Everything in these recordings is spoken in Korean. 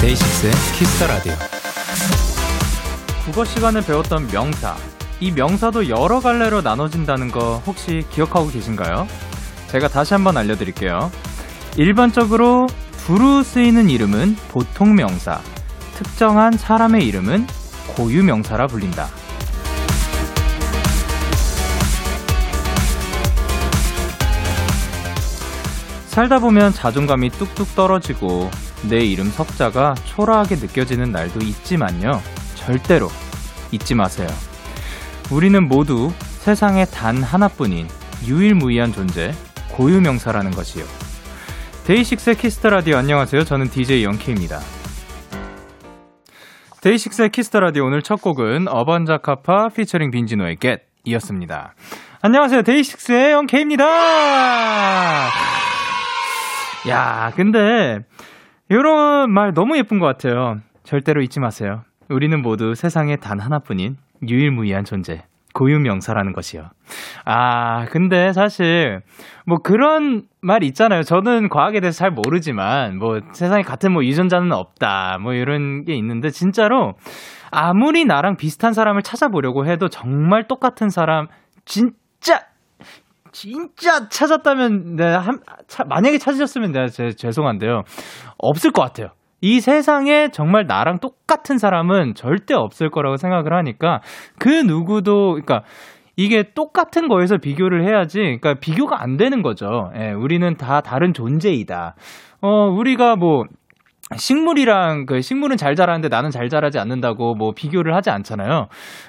데이식스의 키스 더 라디오. 국어 시간에 배웠던 명사. 이 명사도 여러 갈래로 나눠진다는 거 혹시 기억하고 계신가요? 제가 다시 한번 알려드릴게요. 일반적으로 두루 쓰이는 이름은 보통 명사, 특정한 사람의 이름은 고유 명사라 불린다. 살다 보면 자존감이 뚝뚝 떨어지고 내 이름 석자가 초라하게 느껴지는 날도 있지만요. 절대로 잊지 마세요. 우리는 모두 세상에 단 하나뿐인 유일무이한 존재, 고유명사라는 것이요. 데이식스의 키스 더 라디오 안녕하세요. 저는 DJ 영케입니다. 데이식스의 키스 더 라디오 오늘 첫 곡은 어반자카파 피처링 빈지노의 Get 이었습니다. 안녕하세요. 데이식스의 영케입니다. 야, 근데 이런 말 너무 예쁜 것 같아요. 절대로 잊지 마세요. 우리는 모두 세상에 단 하나뿐인 유일무이한 존재. 고유명사라는 것이요. 아, 근데 사실, 뭐 그런 말 있잖아요. 저는 과학에 대해서 잘 모르지만, 뭐 세상에 같은 뭐 유전자는 없다. 뭐 이런 게 있는데, 진짜로 아무리 나랑 비슷한 사람을 찾아보려고 해도 정말 똑같은 사람, 진짜 진짜 찾았다면, 네, 한, 차, 만약에 찾으셨으면 내가 제, 죄송한데요. 없을 것 같아요. 이 세상에 정말 나랑 똑같은 사람은 절대 없을 거라고 생각을 하니까 그 누구도, 그러니까 이게 똑같은 거에서 비교를 해야지, 그러니까 비교가 안 되는 거죠. 예, 우리는 다 다른 존재이다. 어, 우리가 뭐, 식물이랑 그 식물은 잘 자라는데 나는 잘 자라지 않는다고 뭐 비교를 하지 않잖아요.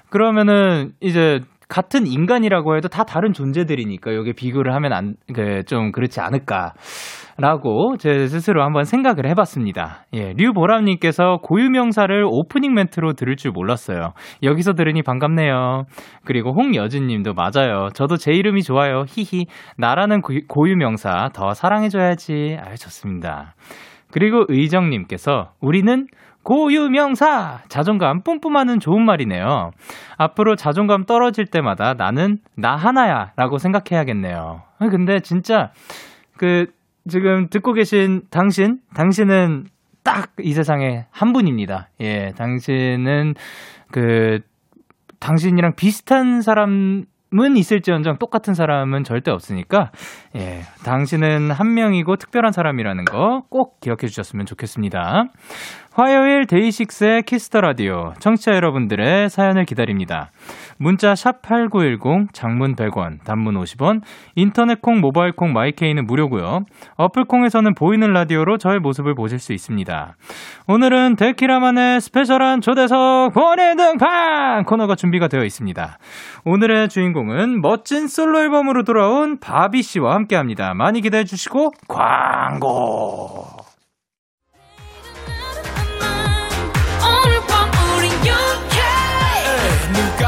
그러면은 이제 같은 인간이라고 해도 다 다른 존재들이니까 여기 비교를 하면 안, 그, 좀 그렇지 않을까. 라고 제 스스로 한번 생각을 해봤습니다. 예, 류보람님께서 고유명사를 오프닝 멘트로 들을 줄 몰랐어요. 여기서 들으니 반갑네요. 그리고 홍여진님도 맞아요. 저도 제 이름이 좋아요. 히히. 나라는 고유명사 더 사랑해줘야지. 아유, 좋습니다. 그리고 의정님께서 우리는 고유명사! 자존감 뿜뿜하는 좋은 말이네요. 앞으로 자존감 떨어질 때마다 나는 나 하나야 라고 생각해야겠네요. 근데 진짜, 그, 지금 듣고 계신 당신, 당신은 딱 이 세상에 한 분입니다. 예, 당신은 그, 당신이랑 비슷한 사람 은 있을지언정 똑같은 사람은 절대 없으니까 예, 당신은 한 명이고 특별한 사람이라는 거 꼭 기억해 주셨으면 좋겠습니다. 화요일 데이식스의 키스 더 라디오 청취자 여러분들의 사연을 기다립니다. 문자 샵 8910 장문 100원, 단문 50원, 인터넷 콩, 모바일 콩, 마이케이는 무료고요. 어플 콩에서는 보이는 라디오로 저의 모습을 보실 수 있습니다. 오늘은 데키라만의 스페셜한 초대석 본인 등판 코너가 준비가 되어 있습니다. 오늘의 주인공은 멋진 솔로 앨범으로 돌아온 바비 씨와 함께 합니다. 많이 기대해 주시고 광고.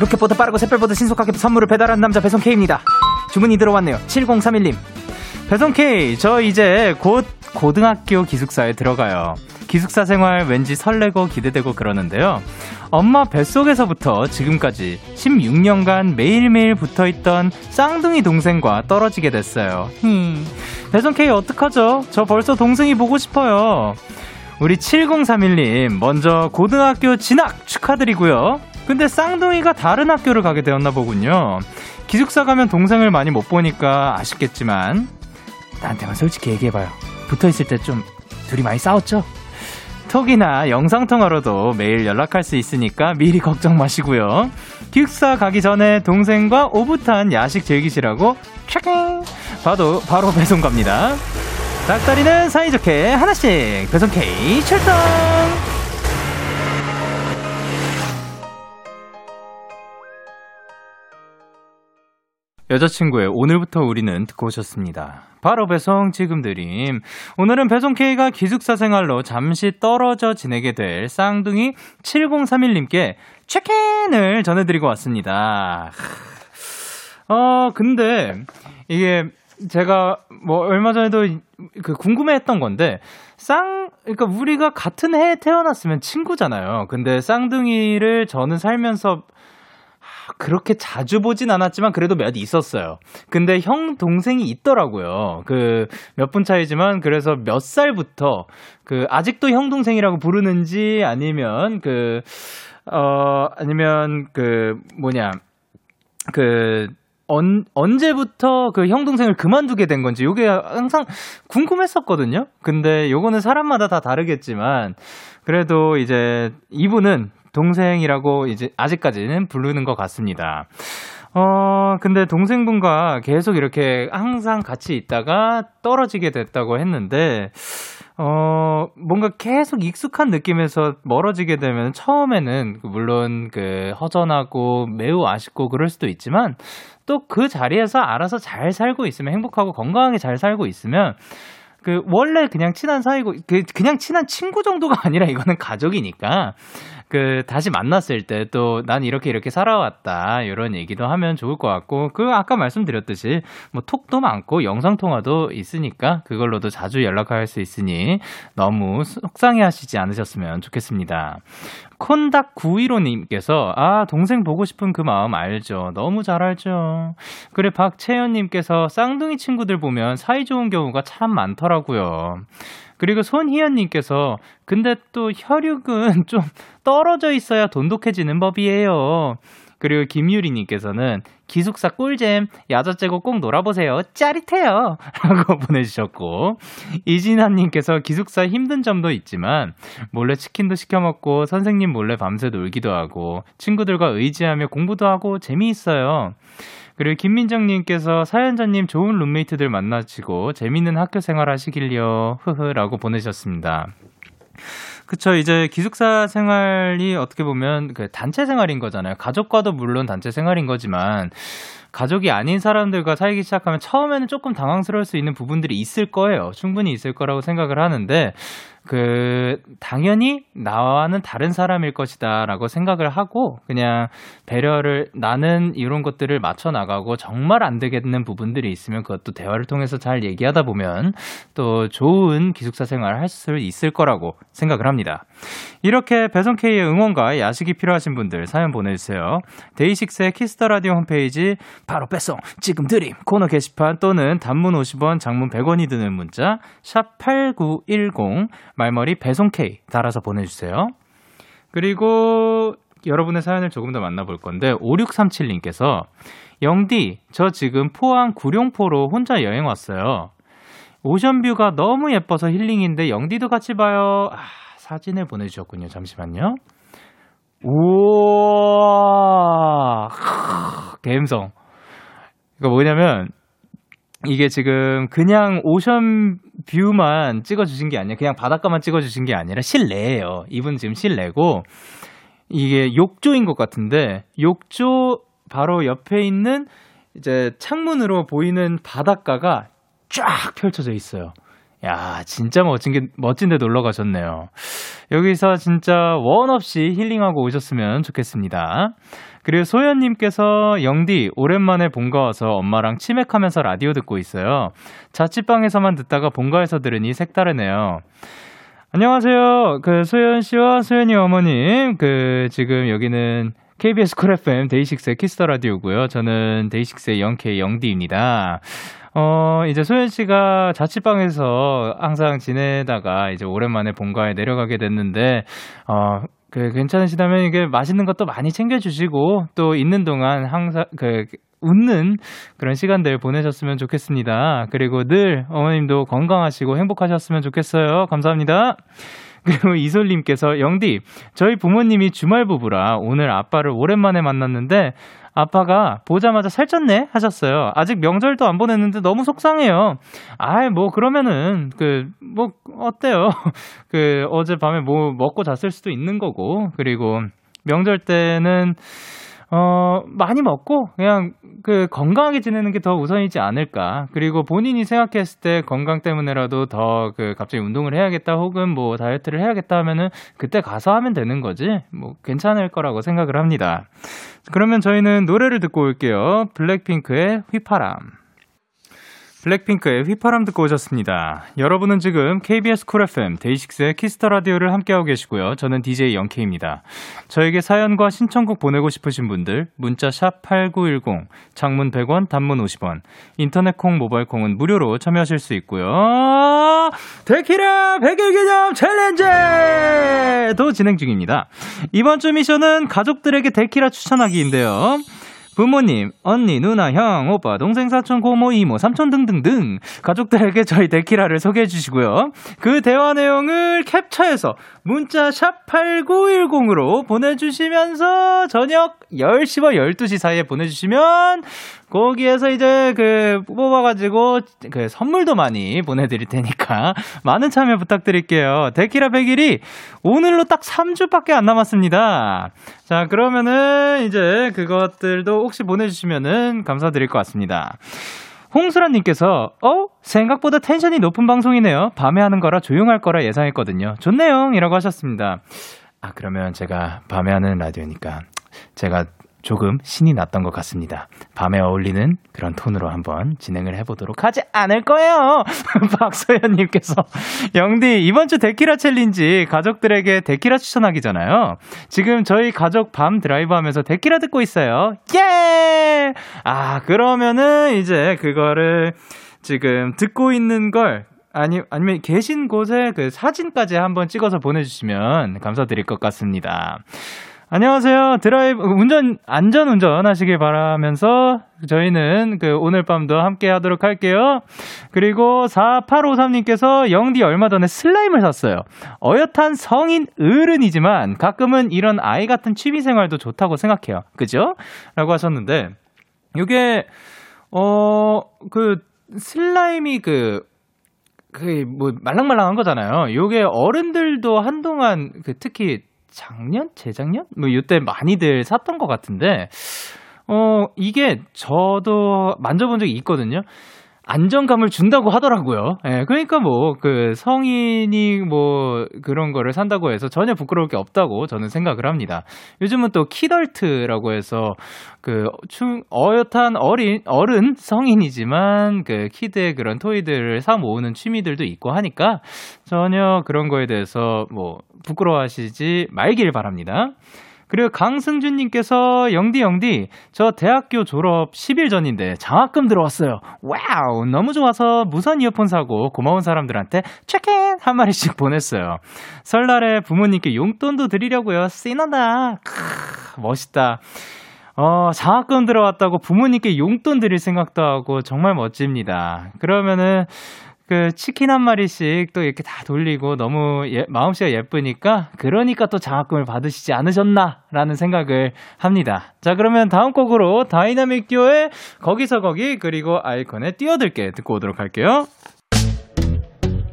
로켓보다 빠르고 샛별보다 신속하게 선물을 배달하는 남자 배송K입니다. 주문이 들어왔네요. 7031님. 배송K, 저 이제 곧 고등학교 기숙사에 들어가요. 기숙사 생활 왠지 설레고 기대되고 그러는데요. 엄마 뱃속에서부터 지금까지 16년간 매일매일 붙어 있던 쌍둥이 동생과 떨어지게 됐어요. 흠. 배송K 어떡하죠? 저 벌써 동생이 보고 싶어요. 우리 7031님, 먼저 고등학교 진학 축하드리고요. 근데 쌍둥이가 다른 학교를 가게 되었나 보군요. 기숙사 가면 동생을 많이 못 보니까 아쉽겠지만 나한테만 솔직히 얘기해봐요. 붙어 있을 때 좀 둘이 많이 싸웠죠? 톡이나 영상통화로도 매일 연락할 수 있으니까 미리 걱정 마시고요. 기숙사 가기 전에 동생과 오붓한 야식 즐기시라고 체킹! 바로, 바로 배송 갑니다. 닭다리는 사이좋게 하나씩 배송 K 출동! 여자친구의 오늘부터 우리는 듣고 오셨습니다. 바로 배송 지금 드림. 오늘은 배송 K가 기숙사 생활로 잠시 떨어져 지내게 될 쌍둥이 7031님께 체크인을 전해드리고 왔습니다. 어, 근데 이게 제가 뭐 얼마 전에도 그 궁금해했던 건데 쌍 그러니까 우리가 같은 해에 태어났으면 친구잖아요. 근데 쌍둥이를 저는 살면서 그렇게 자주 보진 않았지만 그래도 몇 있었어요. 근데 형 동생이 있더라고요. 그 몇 분 차이지만 그래서 몇 살부터 그 아직도 형 동생이라고 부르는지 아니면 그 어 아니면 그 뭐냐 그 언, 언제부터 그 형 동생을 그만두게 된 건지 요게 항상 궁금했었거든요. 근데 요거는 사람마다 다 다르겠지만 그래도 이제 이분은 동생이라고 이제 아직까지는 부르는 것 같습니다. 어, 근데 동생분과 계속 이렇게 항상 같이 있다가 떨어지게 됐다고 했는데, 어, 뭔가 계속 익숙한 느낌에서 멀어지게 되면 처음에는 물론 그 허전하고 매우 아쉽고 그럴 수도 있지만 또 그 자리에서 알아서 잘 살고 있으면 행복하고 건강하게 잘 살고 있으면 그 원래 그냥 친한 사이고 그 그냥 친한 친구 정도가 아니라 이거는 가족이니까 그 다시 만났을 때 또 난 이렇게 이렇게 살아왔다 이런 얘기도 하면 좋을 것 같고 그 아까 말씀드렸듯이 뭐 톡도 많고 영상 통화도 있으니까 그걸로도 자주 연락할 수 있으니 너무 속상해하시지 않으셨으면 좋겠습니다. 콘닥 915님께서 아 동생 보고 싶은 그 마음 알죠. 너무 잘 알죠. 그래 박채연님께서 쌍둥이 친구들 보면 사이 좋은 경우가 참 많더라고요. 그리고 손희연님께서 근데 또 혈육은 좀 떨어져 있어야 돈독해지는 법이에요. 그리고 김유리님께서는 기숙사 꿀잼 야자 째고 꼭 놀아보세요. 짜릿해요. 라고 보내주셨고 이진아님께서 기숙사 힘든 점도 있지만 몰래 치킨도 시켜 먹고 선생님 몰래 밤새 놀기도 하고 친구들과 의지하며 공부도 하고 재미있어요. 그리고 김민정님께서 사연자님 좋은 룸메이트들 만나시고 재밌는 학교 생활 하시길요. 흐흐 라고 보내셨습니다. 그쵸. 이제 기숙사 생활이 어떻게 보면 그 단체 생활인 거잖아요. 가족과도 물론 단체 생활인 거지만 가족이 아닌 사람들과 살기 시작하면 처음에는 조금 당황스러울 수 있는 부분들이 있을 거예요. 충분히 있을 거라고 생각을 하는데 그 당연히 나와는 다른 사람일 것이다라고 생각을 하고 그냥 배려를 나는 이런 것들을 맞춰 나가고 정말 안 되겠는 부분들이 있으면 그것도 대화를 통해서 잘 얘기하다 보면 또 좋은 기숙사 생활을 할 수 있을 거라고 생각을 합니다. 이렇게 배송 K의 응원과 야식이 필요하신 분들 사연 보내주세요. 데이식스의 키스 더 라디오 홈페이지 바로 배송 지금 드림 코너 게시판 또는 단문 50원, 장문 100원이 드는 문자 샵 #8910 말머리 배송 K 달아서 보내주세요. 그리고 여러분의 사연을 조금 더 만나볼 건데 5637님께서 영디 저 지금 포항 구룡포로 혼자 여행 왔어요. 오션뷰가 너무 예뻐서 힐링인데 영디도 같이 봐요. 아, 사진을 보내주셨군요. 잠시만요. 우와, 갬성. 이거 뭐냐면, 이게 지금 그냥 오션 뷰만 찍어주신 게 아니라, 그냥 바닷가만 찍어주신 게 아니라 실내예요. 이분 지금 실내고, 이게 욕조인 것 같은데, 욕조 바로 옆에 있는 이제 창문으로 보이는 바닷가가 쫙 펼쳐져 있어요. 야, 진짜 멋진 게, 멋진데 놀러 가셨네요. 여기서 진짜 원 없이 힐링하고 오셨으면 좋겠습니다. 그리고 소연님께서 영디, 오랜만에 본가 와서 엄마랑 치맥하면서 라디오 듣고 있어요. 자취방에서만 듣다가 본가에서 들으니 색다르네요. 안녕하세요. 그 소연 씨와 소연이 어머님. 그 지금 여기는 KBS 쿨 FM 데이식스의 Kiss the Radio고요. 저는 데이식스의 Young K 영디입니다. 어, 이제 소연 씨가 자취방에서 항상 지내다가 이제 오랜만에 본가에 내려가게 됐는데, 어, 그 괜찮으시다면 이게 맛있는 것도 많이 챙겨주시고 또 있는 동안 항상 그 웃는 그런 시간들 보내셨으면 좋겠습니다. 그리고 늘 어머님도 건강하시고 행복하셨으면 좋겠어요. 감사합니다. 그리고 이솔님께서 영디, 저희 부모님이 주말 부부라 오늘 아빠를 오랜만에 만났는데 아빠가 보자마자 살쪘네 하셨어요. 아직 명절도 안 보냈는데 너무 속상해요. 아이 뭐 그러면은 그 뭐 어때요? 그 어젯밤에 뭐 먹고 잤을 수도 있는 거고 그리고 명절 때는 어, 많이 먹고 그냥 그 건강하게 지내는 게 더 우선이지 않을까. 그리고 본인이 생각했을 때 건강 때문에라도 더 그 갑자기 운동을 해야겠다 혹은 뭐 다이어트를 해야겠다 하면은 그때 가서 하면 되는 거지. 뭐 괜찮을 거라고 생각을 합니다. 그러면 저희는 노래를 듣고 올게요. 블랙핑크의 휘파람. 블랙핑크의 휘파람 듣고 오셨습니다. 여러분은 지금 KBS 쿨 FM 데이식스의 Kiss the Radio를 함께하고 계시고요. 저는 DJ Young K입니다. 저에게 사연과 신청곡 보내고 싶으신 분들 문자 샵 #8910 장문 100원, 단문 50원, 인터넷 콩, 모바일 콩은 무료로 참여하실 수 있고요. 데키라 100일 기념 챌린지도 진행 중입니다. 이번 주 미션은 가족들에게 데키라 추천하기인데요. 부모님, 언니, 누나, 형, 오빠, 동생, 사촌, 고모, 이모, 삼촌 등등등 가족들에게 저희 데키라를 소개해 주시고요. 그 대화 내용을 캡처해서 문자 샵 8910으로 보내주시면서 저녁 10시와 12시 사이에 보내주시면 거기에서 이제 그 뽑아가지고 그 선물도 많이 보내드릴 테니까 많은 참여 부탁드릴게요. 데키라 100일이 오늘로 딱 3주밖에 안 남았습니다. 자, 그러면은 이제 그것들도 혹시 보내주시면은 감사드릴 것 같습니다. 홍수라님께서, 어? 생각보다 텐션이 높은 방송이네요. 밤에 하는 거라 조용할 거라 예상했거든요. 좋네요. 이라고 하셨습니다. 아, 그러면 제가 밤에 하는 라디오니까 제가 조금 신이 났던 것 같습니다. 밤에 어울리는 그런 톤으로 한번 진행을 해보도록 하지 않을 거예요. 박소연님께서 영디 이번 주 데키라 challenge 가족들에게 데키라 추천하기잖아요. 지금 저희 가족 밤 드라이브 하면서 데키라 듣고 있어요. 예! 아 그러면은 이제 그거를 지금 듣고 있는 걸 아니, 아니면 계신 곳에 그 사진까지 한번 찍어서 보내주시면 감사드릴 것 같습니다. 안녕하세요. 드라이브, 운전, 안전 운전 하시길 바라면서 저희는 그 오늘 밤도 함께 하도록 할게요. 그리고 4853님께서 영디 얼마 전에 슬라임을 샀어요. 어엿한 성인 어른이지만 가끔은 이런 아이 같은 취미 생활도 좋다고 생각해요. 그죠? 라고 하셨는데, 요게, 어, 그, 슬라임이 그, 그, 뭐, 말랑말랑한 거잖아요. 요게 어른들도 한동안 그 특히 작년? 재작년? 뭐 이때 많이들 샀던 것 같은데, 어, 이게 저도 만져본 적이 있거든요. 안정감을 준다고 하더라고요. 예, 그러니까 뭐, 그 성인이 뭐 그런 거를 산다고 해서 전혀 부끄러울 게 없다고 저는 생각을 합니다. 요즘은 또 kidult라고 해서 그 충, 어엿한 어린, 어른 성인이지만 그 kid의 그런 toy들을 사 모으는 취미들도 있고 하니까 전혀 그런 거에 대해서 뭐 부끄러워하시지 말길 바랍니다. 그리고 강승준님께서 영디 영디 저 대학교 졸업 10일 전인데 장학금 들어왔어요. wow 너무 좋아서 무선 이어폰 사고 고마운 사람들한테 치킨 한 마리씩 보냈어요. 설날에 부모님께 용돈도 드리려고요. 신난다. 크, 멋있다. 어, 장학금 들어왔다고 부모님께 용돈 드릴 생각도 하고 정말 멋집니다. 그러면은 그 치킨 한 마리씩 또 이렇게 다 돌리고 너무 예, 마음씨가 예쁘니까 그러니까 또 장학금을 받으시지 않으셨나라는 생각을 합니다. 자 그러면 다음 곡으로 다이나믹 듀오의 거기서 거기 그리고 아이콘의 뛰어들게 듣고 오도록 할게요.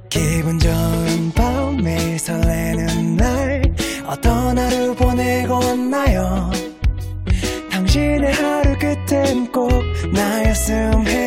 기분 좋은 밤 매일 설레는 날 어떤 하루 보내고 왔나요 당신의 하루 끝엔 꼭 나였음 해요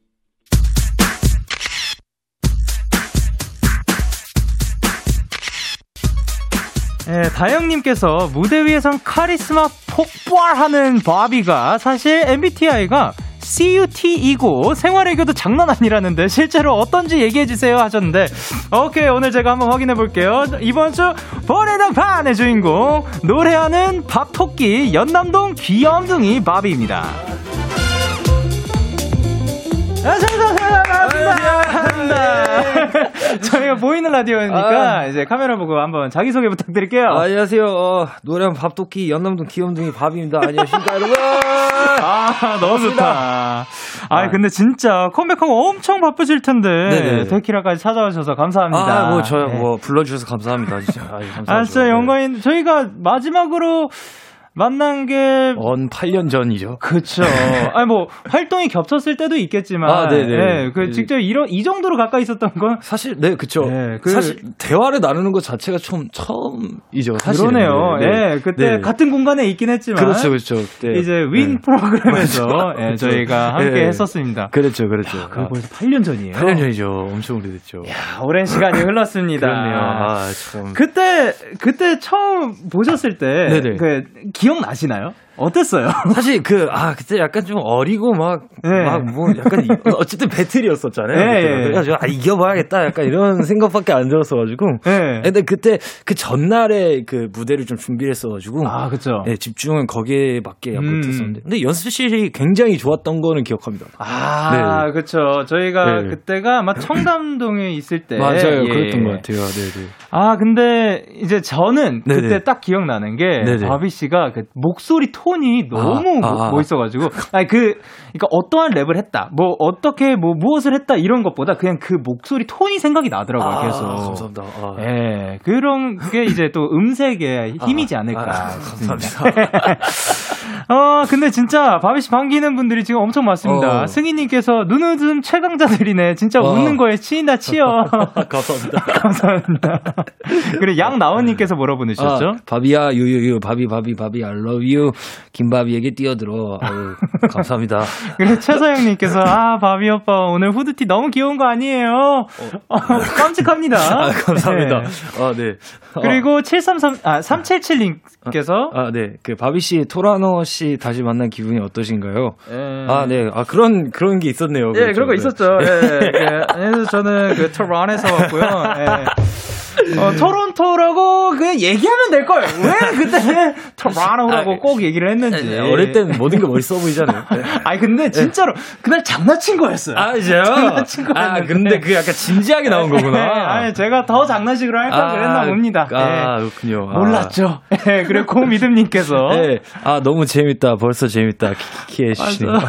예, 다영님께서 무대 위에선 카리스마 폭발하는 바비가 사실 MBTI가 CUT이고 생활외교도 장난 아니라는데 실제로 어떤지 얘기해주세요 하셨는데 오케이 오늘 제가 한번 확인해 볼게요. 이번 주 보내당판의 주인공 노래하는 밥토끼 연남동 귀염둥이 바비입니다. 반갑습니다. 저희가 보이는 라디오니까 아, 이제 카메라 보고 한번 자기소개 부탁드릴게요. 아, 안녕하세요. 어, 노래한 밥도끼 연남동 귀염둥이 밥입니다. 안녕하십니까, 여러분. 아, 너무 좋다. 아, 근데 진짜 컴백하고 엄청 바쁘실 텐데 네네. 데키라까지 찾아오셔서 감사합니다. 아, 뭐 저요 네. 뭐 불러주셔서 감사합니다. 진짜. 아, 감사합니다. 아, 진짜 영광인. 저희가 마지막으로 만난 게. 언 8년 전이죠. 그쵸. 아니, 뭐, 활동이 겹쳤을 때도 있겠지만. 아, 네네. 네, 그, 직접 이런, 이 정도로 가까이 있었던 건. 사실, 네, 그쵸. 네, 그, 사실, 대화를 나누는 것 자체가 좀 처음이죠. 사실. 그러네요. 예, 네, 네. 그때 네. 같은 공간에 있긴 했지만. 그렇죠, 그렇죠. 네. 이제 윈 프로그램에서 예, 저희가 함께 했었습니다. 그렇죠, 그렇죠. 야, 그거 벌써 8년 전이에요. 8년 전이죠. 엄청 오래됐죠. 야, 오랜 시간이 흘렀습니다. 그렇네요. 아, 참. 그때, 그때 처음 보셨을 때. 네네. 그, 기억나시나요? 어땠어요? 사실 그, 아, 그때 약간 좀 어리고 막, 네. 막 뭐, 약간, 어쨌든 배틀이었었잖아요. 네. 그래가지고, 아, 이겨봐야겠다. 약간 이런 생각밖에 안 들었어가지고. 네. 근데 그때 그 전날에 그 무대를 좀 준비를 했어가지고. 아, 그쵸. 네, 집중은 거기에밖에 음. 못했었는데. 근데 연습실이 굉장히 좋았던 거는 기억합니다. 아, 네. 그쵸. 저희가 네. 그때가 아마 청담동에 있을 때. 맞아요. 예. 그랬던 것 같아요. 네네. 아, 근데 이제 저는 그때 네네. 딱 기억나는 게. 바비 씨가 그 목소리 톤 톤이 너무 아, 아, 멋있어가지고. 아니 그 그러니까 어떠한 랩을 했다 뭐 어떻게 뭐 무엇을 했다 이런 것보다 그냥 그 목소리 톤이 생각이 나더라고요 아, 계속. 감사합니다. 아. 예 그런 게 이제 또 음색의 힘이지 않을까 아, 감사합니다. 어 근데 진짜 바비 씨 반기는 분들이 지금 엄청 많습니다. 어. 승희님께서 눈웃음 최강자들이네. 진짜 어. 웃는 거에 치인다 치여. 감사합니다. 감사합니다. 그리고 양나원님께서 뭐라 보내셨죠? 아, 바비야 유유유 바비 바비 바비 I love you 김바비에게 뛰어들어. 아유, 감사합니다. 그리고 최서영님께서 아 바비 오빠 오늘 후드티 너무 귀여운 거 아니에요? 어, 어 깜찍합니다. 아, 감사합니다. 네. 아 네. 그리고 733 아 377님께서 아, 네. 그 바비 씨 토라노 씨 다시 만난 기분이 어떠신가요? 에... 아 네. 아 그런 그런 게 있었네요. 예, 그렇죠. 그런 거 있었죠. 예. 예. 그래서 저는 그 토론에서 왔고요. 예. 어, 토론토라고 그냥 얘기하면 될 걸. 왜 그때 토론토라고 아, 꼭 얘기를 했는지. 네, 어릴 때는 모든 게 멋있어 보이잖아요. 네. 아니 근데 진짜로 그날 장난친 거였어요. 아, 진짜요? 장난친 거였는데. 아, 근데 그게 약간 진지하게 나온 거구나. 네, 아니 제가 더 장난식으로 할걸 아, 그랬나 봅니다. 아, 네. 그렇군요. 아. 몰랐죠. 네, 그리고 고미듬님께서. 네. 아, 너무 재밌다. 벌써 재밌다. 키키해 주시네요.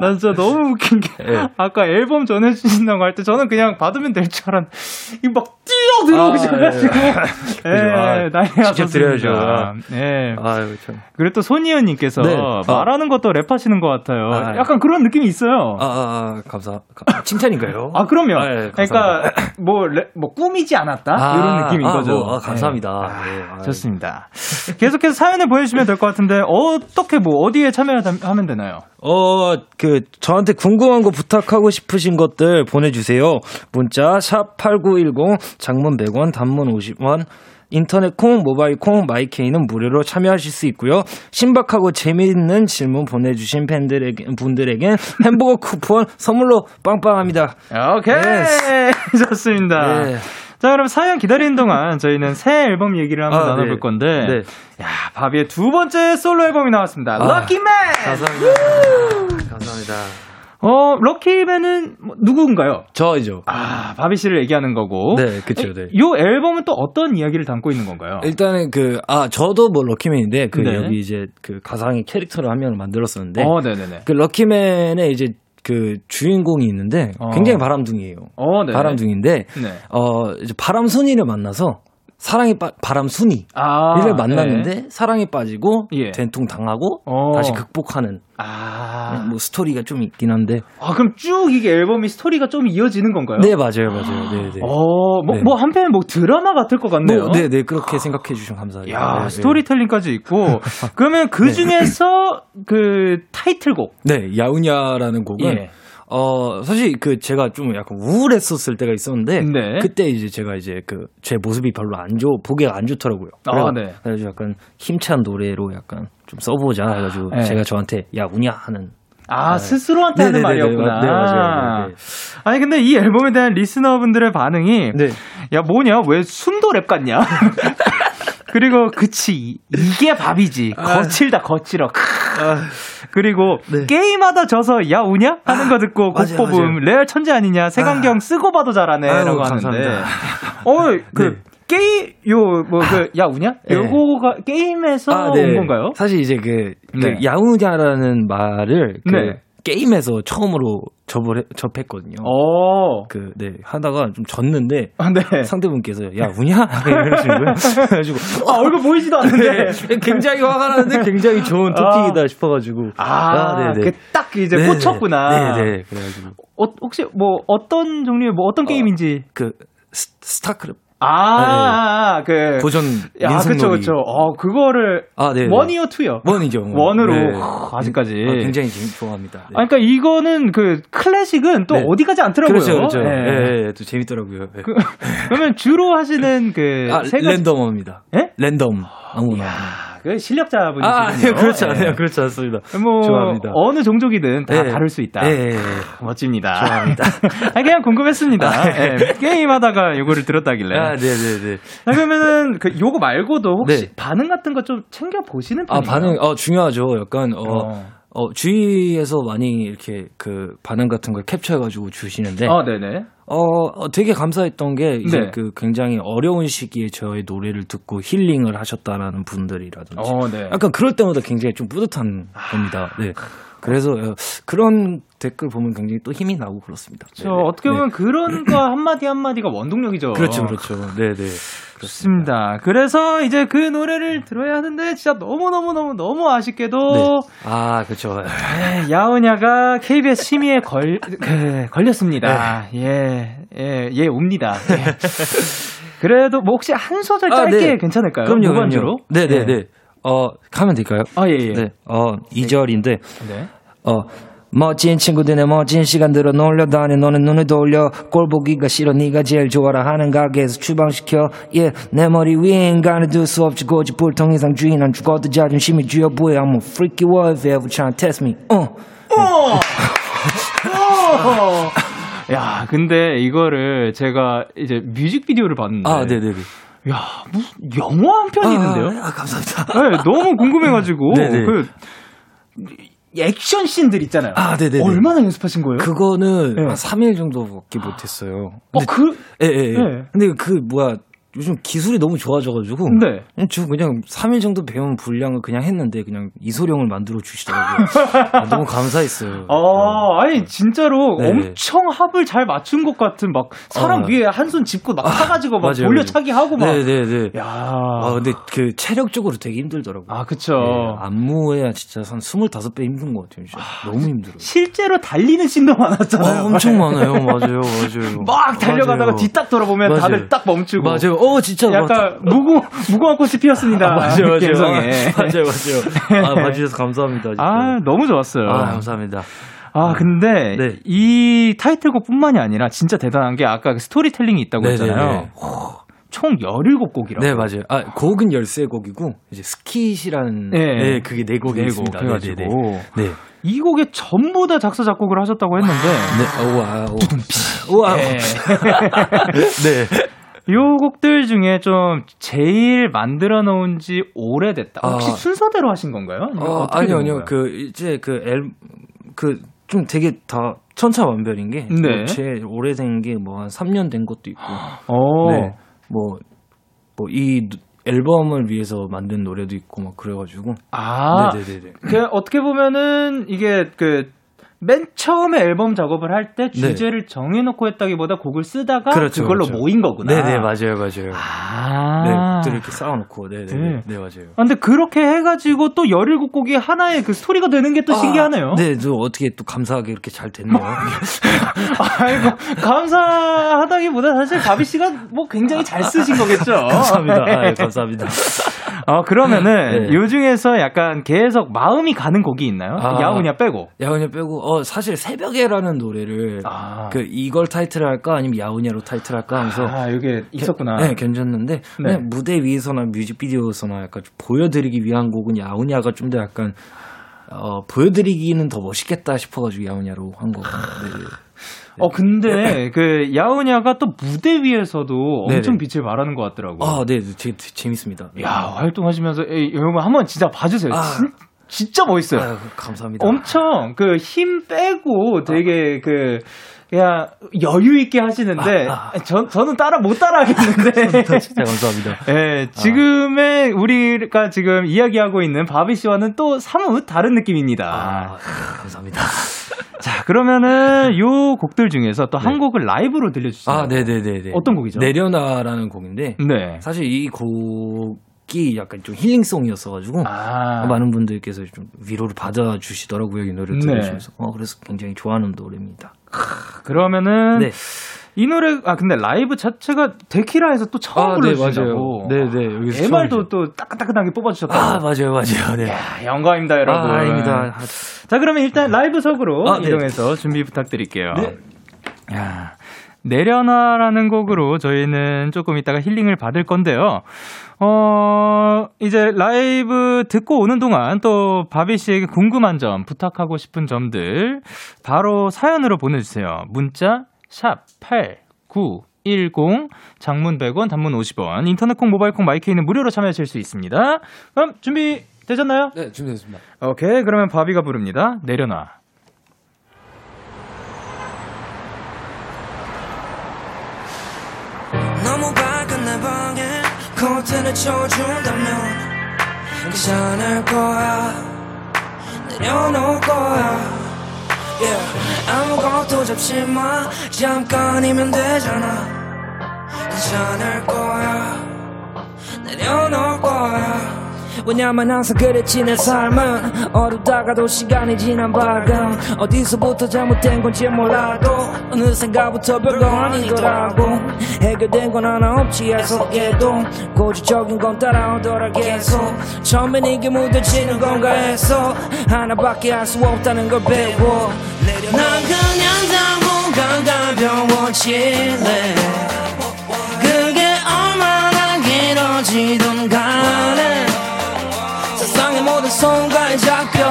난 진짜 너무 웃긴 게 네. 아까 앨범 전해주신다고 할 때 저는 그냥 받으면 될 줄 알았는데 이거 막 뛰어 들어오셔가지고 아, 예, 아, 난리 났었습니다. 예. 아유 참. 그리고 또 손희연님께서 네. 말하는 아. 것도 랩하시는 것 같아요. 아, 약간 그런 느낌이 있어요. 아, 아, 아 감사. 칭찬인가요? 아 그럼요. 아, 예, 그러니까 뭐, 랩, 뭐 꾸미지 않았다 이런 느낌인 거죠. 뭐, 감사합니다. 네. 좋습니다. 계속해서 사연을 보여주시면 될 것 같은데 어떻게 뭐 어디에 참여하면 되나요? 어, 그, 저한테 궁금한 거 부탁하고 싶으신 것들 보내주세요. 문자, 샵8910, 장문 100원, 단문 50원, 인터넷 콩, 모바일 콩, 마이케이는 무료로 참여하실 수 있고요. 신박하고 재미있는 질문 보내주신 팬들에게, 분들에겐 햄버거 쿠폰 선물로 빵빵합니다. 오케이. 네. 좋습니다. 네. 자, 그럼 사연 기다리는 동안 저희는 새 앨범 얘기를 한번 아, 나눠볼 네. 건데, 네. 야, 바비의 두 번째 솔로 앨범이 나왔습니다. 아, 럭키맨! 감사합니다. 감사합니다. 어, 럭키맨은 뭐, 누구인가요? 저이죠. 아, 바비 씨를 얘기하는 거고. 네, 그쵸, 네. 요 앨범은 또 어떤 이야기를 담고 있는 건가요? 일단은 그, 아, 저도 뭐 럭키맨인데, 그 네. 여기 이제 그 가상의 캐릭터를 한 명을 만들었었는데. 어, 네네네. 그 럭키맨의 이제 그 주인공이 있는데 어. 굉장히 바람둥이에요. 어, 바람둥인데 네. 어 이제 바람순이를 만나서 사랑이 빠, 바람 순이를 아, 만났는데 네. 사랑에 빠지고 예. 된통 당하고 어. 다시 극복하는 아. 뭐 스토리가 좀 있긴 한데. 아 그럼 쭉 이게 앨범이 스토리가 좀 이어지는 건가요? 네 맞아요 맞아요. 네 네. 어뭐 네. 뭐 한편 뭐 드라마 같을 것 같네요. 뭐, 네네 그렇게 생각해 주시면 감사해요. 야 네, 네. 스토리텔링까지 있고 그러면 그 네. 중에서 그 타이틀곡. 네 야우냐라는 곡은. 예. 어, 사실 그 제가 좀 약간 우울했었을 때가 있었는데 네. 그때 이제 제가 이제 그 제 모습이 별로 안 좋, 보기가 안 좋더라고요. 아, 네. 그래서 약간 힘찬 노래로 약간 좀 써보자 해가지고 아, 네. 제가 저한테 야 우냐 하는 아, 스스로한테 하는. 말이었구나. 네, 맞아요. 네, 네. 아니, 근데 이 앨범에 대한 listener분들의 반응이, 네. 야, 뭐냐? 왜 순도 랩 같냐? 그리고, 그치. 이- 이게 바비지. 거칠다, 거칠어. 그리고, 네. 게임하다 져서, 야, 우냐? 하는 거 듣고, 곡 하나 뽑음. 레알 천재 아니냐? 색안경 쓰고 봐도 잘하네. 아유, 라고 하는데. 감사합니다. 어, 그, 네. 게임, 요, 뭐, 그, 야, 우냐? 네. 요거가 게임에서 온 건가요? 사실 이제 그, 그 네. 야우냐라는 말을 그 네. 게임에서 처음으로 접을 해- 접했거든요. 어. 그, 네, 하다가 좀 졌는데, 아, 네. 상대분께서, 야, 우냐? 이러시는 거예요. 그래가지고, 아, 얼굴 보이지도 않는데. 네, 굉장히 화가 나는데 굉장히 좋은 토픽이다 싶어가지고. 아, 네네. 그딱 이제 네네. 꽂혔구나. 네네. 그래가지고. 어, 혹시 뭐 어떤 종류의 뭐 어떤 게임인지. 그, 스, 스타크래프트. 아, 그. 고전 야, 그쵸. 그쵸. 어, 그거를. 아, 네. 원이요, 투요? 원이죠. 원으로. 네. 후, 아직까지. 아, 굉장히 재밌- 좋아합니다. 네. 아, 그러니까 이거는 그 클래식은 또 네. 어디 가지 않더라고요. 그렇죠, 그렇죠. 예. 또 재밌더라고요. 예. 그러면 주로 하시는 그. 아, 세 가지- 랜덤입니다. 예? 랜덤. 아무나. 아, 그 실력자분이시군요. 아, 아니요, 그렇지 예. 않아요. 그렇지 않습니다. 뭐, 좋아합니다. 어느 종족이든 다 예. 다룰 수 있다. 예, 예, 예. 멋집니다. 좋아합니다. 아, 그냥 궁금했습니다. 아, 예. 예, 게임하다가 요거를 들었다길래. 아, 네 네네. 자, 그러면은 그 요거 말고도 혹시 네. 반응 같은 거 좀 챙겨 보시는 아, 편인가요? 반응, 어, 중요하죠. 약간, 어, 어. 어, 주위에서 많이 이렇게 그 반응 같은 걸 캡처해가지고 주시는데, 어, 네네. 어, 어, 되게 감사했던 게 이제 네. 그 굉장히 어려운 시기에 저의 노래를 듣고 힐링을 하셨다는 분들이라든지 어, 네. 약간 그럴 때마다 굉장히 좀 뿌듯한 겁니다. 네. 그래서 어, 그런 댓글 보면 굉장히 또 힘이 나고 그렇습니다. 저 네네. 어떻게 보면 그런 거 한마디 한마디가 원동력이죠. 그렇죠, 그렇죠. 네, 네. 좋습니다. 그래서 이제 그 노래를 들어야 하는데 진짜 너무너무너무 너무 아쉽게도 네. 아, 그렇죠. 에, 야은야가 KBS 심의에 걸, 그, 걸렸습니다. 예, 예, 예, 옵니다. 예. 그래도 뭐 혹시 한 소절 아, 짧게 네. 괜찮을까요? 그럼요, 무반주로? 네, 네, 예. 네. 어, 가면 될까요? 아, 예, 예. 네. 어, 2절인데 네. 어, 멋진 친구들의 멋진 시간들을 놀려다니 너는 눈을 돌려 꼴 보기가 싫어 네가 제일 좋아라 하는 가게에서 추방시켜 yeah, 내 머리 위에 인간을 둘 수 없지 고집 불통 이상 주인 난 죽어도 자존심이 쥐어 보여 I'm a freaky boy if you ever try to test me 어. 어! 야, 근데 이거를 제가 이제 뮤직비디오를 봤는데. 아 네네네 야, 무슨 영화 한 편이 있는데요? 아, 감사합니다 네, 너무 궁금해가지고. 네네. 그, 액션 씬들 있잖아요. 아, 네네네. 얼마나 연습하신 거예요? 그거는 네. 한 3일 정도밖에 못했어요 어, 그, 예, 예, 예. 네. 근데 그 뭐야 요즘 기술이 너무 좋아져가지고 네. 저 그냥 3일 정도 배운 분량을 그냥 했는데 그냥 이소룡을 만들어 주시더라고요. 아, 너무 감사했어요. 아, 아니, 진짜로 네. 엄청 합을 잘 맞춘 것 같은, 막, 사람 아. 위에 한 손 짚고 막 타가지고 막 맞아요, 돌려차기 하고 막. 네네네. 야 아 근데 그 체력적으로 되게 힘들더라고요. 아, 그쵸. 네, 안무에 진짜 한 25배 힘든 것 같아요. 진짜 너무 힘들어요. 실제로 달리는 씬도 많았잖아요. 아, 엄청 많아요. 맞아요. 맞아요. 막 달려가다가 맞아요. 뒤딱 돌아보면 맞아요. 다들 딱 멈추고. 맞아요. 어 진짜 약간 무궁 무궁화 꽃이 피었습니다. 아, 맞아요, 맞아요. 아, 맞아요, 맞아요. 아, 봐주셔서 감사합니다. 진짜. 아, 너무 좋았어요. 아, 감사합니다. 아, 근데 네. 이 타이틀곡뿐만이 아니라 진짜 대단한 게 아까 그 스토리텔링이 있다고 네네네. 했잖아요. 총 17곡이라고. 네, 맞아요. 아, 곡은 13곡이고, 이제 스킷이라는, 네. 네, 그게 4곡이 네곡 있습니다. 해가지고. 네, 네, 네. 네. 이 곡에 전부 다 작사 작곡을 하셨다고 했는데 네, 우와, 우와. 우와. 네. 네. 요 곡들 중에 좀 제일 만들어 놓은 지 오래됐다. 혹시 아. 순서대로 하신 건가요? 어, 아니요, 된 아니요. 그, 이제 그 앨, 그, 좀 되게 다 천차만별인 게, 네. 뭐 제일 오래된 게 뭐 한 3년 된 것도 있고, 어. 네. 뭐, 뭐, 이 앨범을 위해서 만든 노래도 있고, 막 그래가지고. 아, 네네네. 그 어떻게 보면은 이게 그 맨 처음에 앨범 작업을 할 때 주제를 정해놓고 했다기보다 곡을 쓰다가 네. 그렇죠, 그걸로 그렇죠. 모인 거구나. 네네, 맞아요, 맞아요. 아. 네, 이렇게 쌓아놓고, 네네. 네. 네, 네 맞아요. 아, 근데 그렇게 해가지고 또 17곡이 하나의 그 스토리가 되는 게또 신기하네요. 네, 저 어떻게 또 감사하게 이렇게 잘 됐네요. 아이고, 감사하다기보다 사실 가비 씨가 뭐 굉장히 잘 쓰신 거겠죠. 감사합니다. 아, 예, 감사합니다. 어, 그러면은 네. 요 중에서 약간 계속 마음이 가는 곡이 있나요? 아. 야우냐 빼고. 야우냐 빼고, 어, 사실 새벽에라는 노래를, 아. 그, 이걸 타이틀 할까? 아니면 야우냐로 타이틀 할까? 하면서, 아, 이게 있었구나. 네, 견졌는데, 네. 무대 위에서나 뮤직비디오에서나 약간 좀 보여 드리기 위한 곡은 야우냐가 좀 더 약간, 어, 보여드리기는 더 멋있겠다 싶어가지고 야오냐로 한 거. 네. 어 근데 그 야오냐가 또 무대 위에서도 엄청 네네. 빛을 발하는 것 같더라고요. 아, 네, 재, 재밌습니다. 야 활동하시면서 에이, 여러분 한번 진짜 봐주세요. 아. 진, 진짜 멋있어요. 아유, 감사합니다. 엄청 그 힘 빼고 되게 그 그냥 여유 있게 하시는데 아, 저, 저는 따라 못 따라하겠는데 진짜 감사합니다. 예, 지금의 우리가 지금 이야기하고 있는 바비 씨와는 또 사뭇 다른 느낌입니다. 아, 감사합니다. 자, 그러면은 요 곡들 중에서 또한 네. 곡을 라이브로 들려주시죠. 아, 네네네네. 어떤 곡이죠? 내려놔라는 곡인데, 네. 사실 이 곡이 약간 좀 힐링송이었어가지고, 아, 많은 분들께서 좀 위로를 받아주시더라고요, 이 노래를 네. 들으시면서. 어, 그래서 굉장히 좋아하는 노래입니다. 그러면은 네. 이 노래 아 근데 라이브 자체가 데키라에서 또 처음 아, 네, 불러주신다고. 네, 네, 여기서 MR도 처음이죠. 또 따끈따끈하게 뽑아주셨다고. 아, 맞아요, 맞아요. 네. 야, 영광입니다, 여러분. 아, 아닙니다. 자, 그러면 일단 라이브석으로 아, 네. 이동해서 준비 부탁드릴게요. 네. 야, 내려놔라는 곡으로 저희는 조금 이따가 힐링을 받을 건데요. 어, 이제 라이브 듣고 오는 동안 또 바비 씨에게 궁금한 점, 부탁하고 싶은 점들 바로 사연으로 보내주세요. 문자, 샵, 8, 9, 10, 장문 100원, 단문 50원, 인터넷 콩, 모바일 콩, 마이케이는 무료로 참여하실 수 있습니다. 그럼 준비 되셨나요? 네, 준비됐습니다. 오케이, 그러면 바비가 부릅니다. 내려놔. 커튼을 쳐준다면 괜찮을 거야 내려놓을 거야 yeah. 아무것도 잡지 마. 잠깐이면 되잖아. 괜찮을 거야 내려놓을 거야 왜냐면 항상 그랬지 내 삶은 어두다가도 시간이 지난 밝음 어디서부터 잘못된 건지 몰라도 어느샌가부터 별거 아니더라고. 해결된 건 하나 없지 해석해도 고지적인 건 따라오더라 계속. 처음엔 이게 묻어지는 건가 해서 하나밖에 할 수 없다는 걸 배워. 난 그냥 당분간 가벼워질래. 그게 얼마나 길어지든 간에 손과의 작별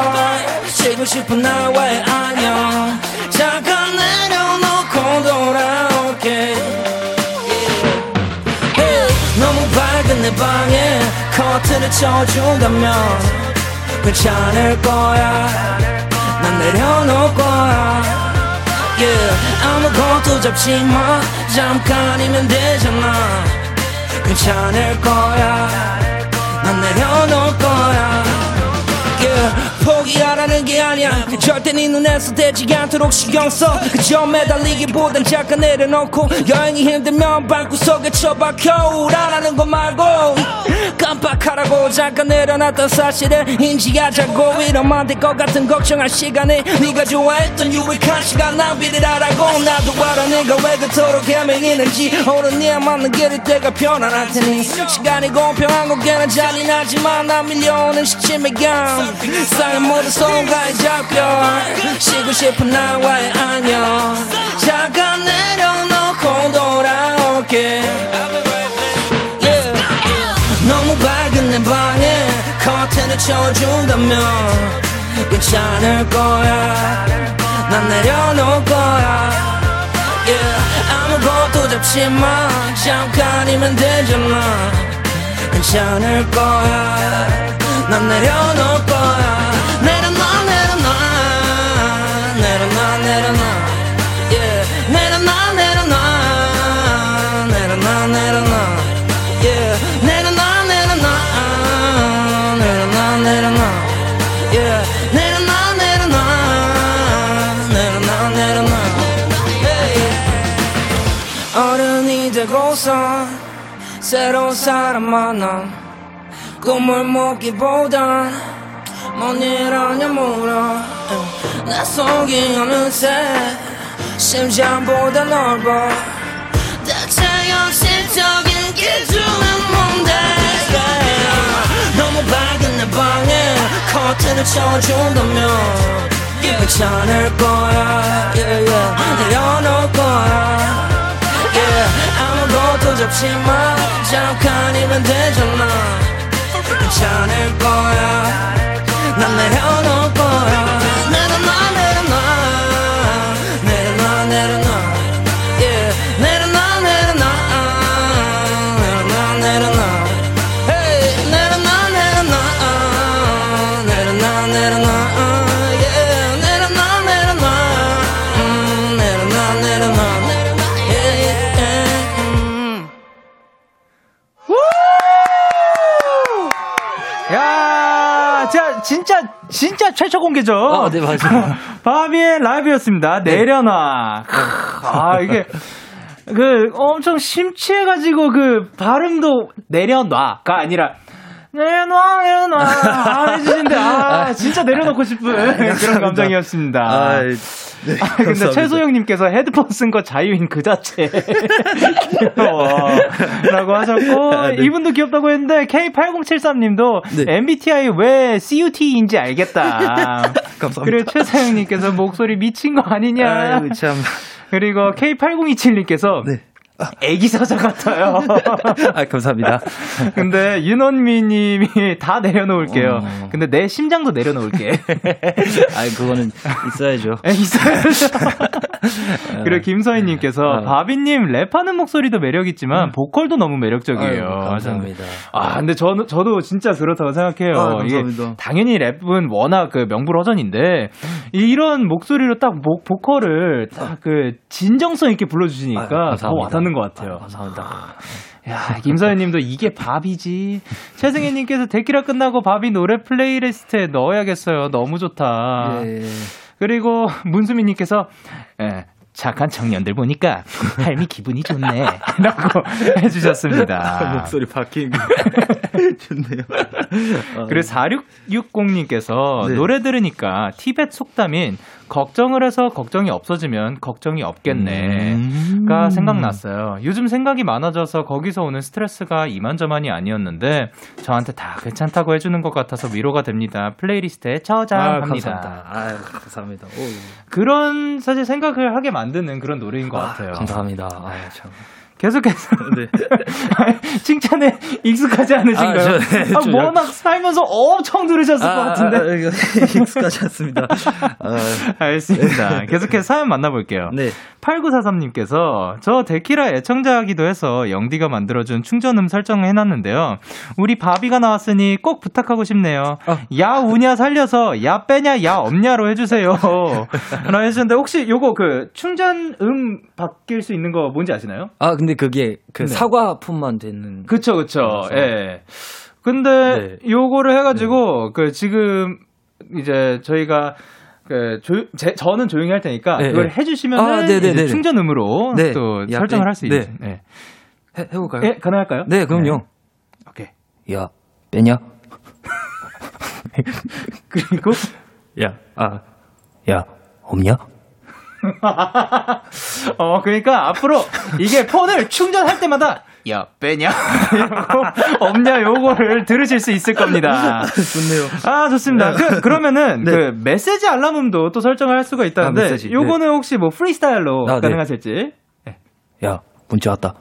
쉬고 싶은 나왜 안녕. 잠깐 내려놓고 돌아올게. 너무 밝은 내 방에 커튼을 쳐준다면 괜찮을 거야. 난 내려놓을 거야 yeah. 아무것도 잡지 마. 잠깐이면 되잖아. 괜찮을 거야. 난 내려놓을 거야. 포기하라는 게 아니야. 절대 네 눈에서 떼지 않도록 신경 써. 그저 매달리기보단 잠깐 내려놓고 여행이 힘들면 방구석에 처박혀 우라라는 거 말고. 깜빡하라고 잠깐 내려놨던 사실을 인지하자고 이러면 될것 같은 걱정할 시간에 네가 좋아했던 유익한 시간 낭비를 하라고. 나도 알아 네가 왜 그토록 헤매이는지. 오른이야 맞는 길일 때가 편안할 테니. 시간이 공평한 고개는 잔인하지만 난 밀려오는 시침의 감 쌓인 모든 손과의 작별 쉬고 싶은 나와의 안녕. 잠깐 내려놓고 돌아올게. 너무 밝은 내 방에 커튼을 쳐준다면 괜찮을 거야. 난 내려놓을 거야. 아무것도 잡지 마 잠깐이면 되잖아. 괜찮을 거야. 난 내려놓을 거야 내려놔 내려놔 내려놔 내려놔 yeah. 내려놔 내려놔 내려놔 내려놔 yeah. 내려놔 내려놔 내려놔 내려놔. 어른이 되고서 새로운 사람 만나 꿈을 먹기보단 뭔일 아냐 물어 내 속이 어느새 심장보다 넓어 대체 현실적인 기준은 뭔데 yeah. 너무 밝은 내 방에 커튼을 쳐준다면 괜찮을 거야 yeah, yeah. 내려놓을 거야 yeah. 아무것도 잡지 마 잠깐이면 되잖아 괜찮을 거야 난 내려놓고요 최초 공개죠. 아, 네, 맞아요. 바비의 라이브였습니다. 내려놔. 아, 이게, 그, 엄청 심취해가지고 그, 발음도 내려놔가 아니라, 내려놔, 내려놔. 아, 해주신데, 아, 진짜 내려놓고 싶은 그런 감정이었습니다. 아, 네, 아, 근데. 최소영님께서 헤드폰 쓴 거 자유인 그 자체. 귀여워. 라고 하셨고, 아, 네. 이분도 귀엽다고 했는데, K8073님도 네. MBTI 왜 CUT인지 알겠다. 감사합니다. 그리고 최소영님께서 목소리 미친 거 아니냐. 아이고, 참. 그리고 K8027님께서 네. 애기 사자 같아요. 아, 감사합니다. 근데 윤원미 님이 다 내려놓을게요. 어. 근데 내 심장도 내려놓을게. 아, 그거는 있어야죠. 에, 있어요. 그리고 김서희님께서 어. 바비님 랩하는 목소리도 매력있지만 보컬도 너무 매력적이에요. 아이고, 감사합니다. 아, 근데 저는, 저도 진짜 그렇다고 생각해요. 아, 이게. 당연히 랩은 워낙 그 명불허전인데, 이런 목소리로 딱 목, 보컬을 딱 그 진정성 있게 불러주시니까 아유, 더. 와닿는 것 같아요. 아유, 감사합니다. 야, 김서연 님도 이게 바비지. 최승혜 님께서 데키라 끝나고 바비 노래 playlist에 넣어야겠어요. 너무 좋다. 예. 그리고 문수민 님께서 예, 착한 청년들 보니까 삶이 기분이 좋네. 라고 해주셨습니다. 목소리 바뀐 거. 좋네요. 그리고 4660님께서 네. 노래 들으니까 티벳 속담인 걱정을 해서 걱정이 없어지면 걱정이 없겠네. 음. 가 생각났어요. 요즘 생각이 많아져서 거기서 오는 스트레스가 이만저만이 아니었는데 저한테 다 괜찮다고 해주는 것 같아서 위로가 됩니다. playlist에 아, 저장합니다. 감사합니다. 아, 감사합니다. 오, 그런 사실 생각을 하게 만드는 그런 노래인 것 같아요. 감사합니다. 아, 참. 계속해서 네. 칭찬에 익숙하지 않으신가요? 아, 저, 네, 아, 좀 워낙 살면서 엄청 들으셨을 것 같은데. 아, 아, 익숙하지 않습니다. 아, 알겠습니다. 계속해서 사연 만나볼게요. 네. 8943님께서 저 데키라 애청자이기도 해서 영디가 만들어준 충전음 설정을 해놨는데요. 우리 바비가 나왔으니 꼭 부탁하고 싶네요. 아. 야 우냐 살려서 야 빼냐 야 없냐로 해주세요. 라고 해주셨는데 혹시 요거 그 충전음 바뀔 수 있는 거 뭔지 아시나요? 아, 근데 그게 그 네. 사과품만 되는. 그쵸 그쵸. 예. 근데 요거를 해가지고 그 지금 이제 저희가 그 조, 제, 저는 조용히 할 테니까 네, 그걸 네. 해주시면 아, 네, 네, 네, 네. 충전음으로 네. 또 야, 설정을 네. 할수 있는. 네. 네. 해, 해볼까요? 예, 가능할까요? 네, 그럼요. 오케이. 야, 빼냐? 그리고 야, 아, 야, 없냐? 어 그러니까 앞으로 이게 폰을 충전할 때마다 야 빼냐 없냐 요거를 들으실 수 있을 겁니다. 좋네요. 아 좋습니다. 그, 그러면은 네. 그 메시지 알람음도 또 설정을 할 수가 아, 있다는데 메시지. 요거는 혹시 뭐 프리스타일로 아, 네. 가능하실지? 야, 문자 왔다.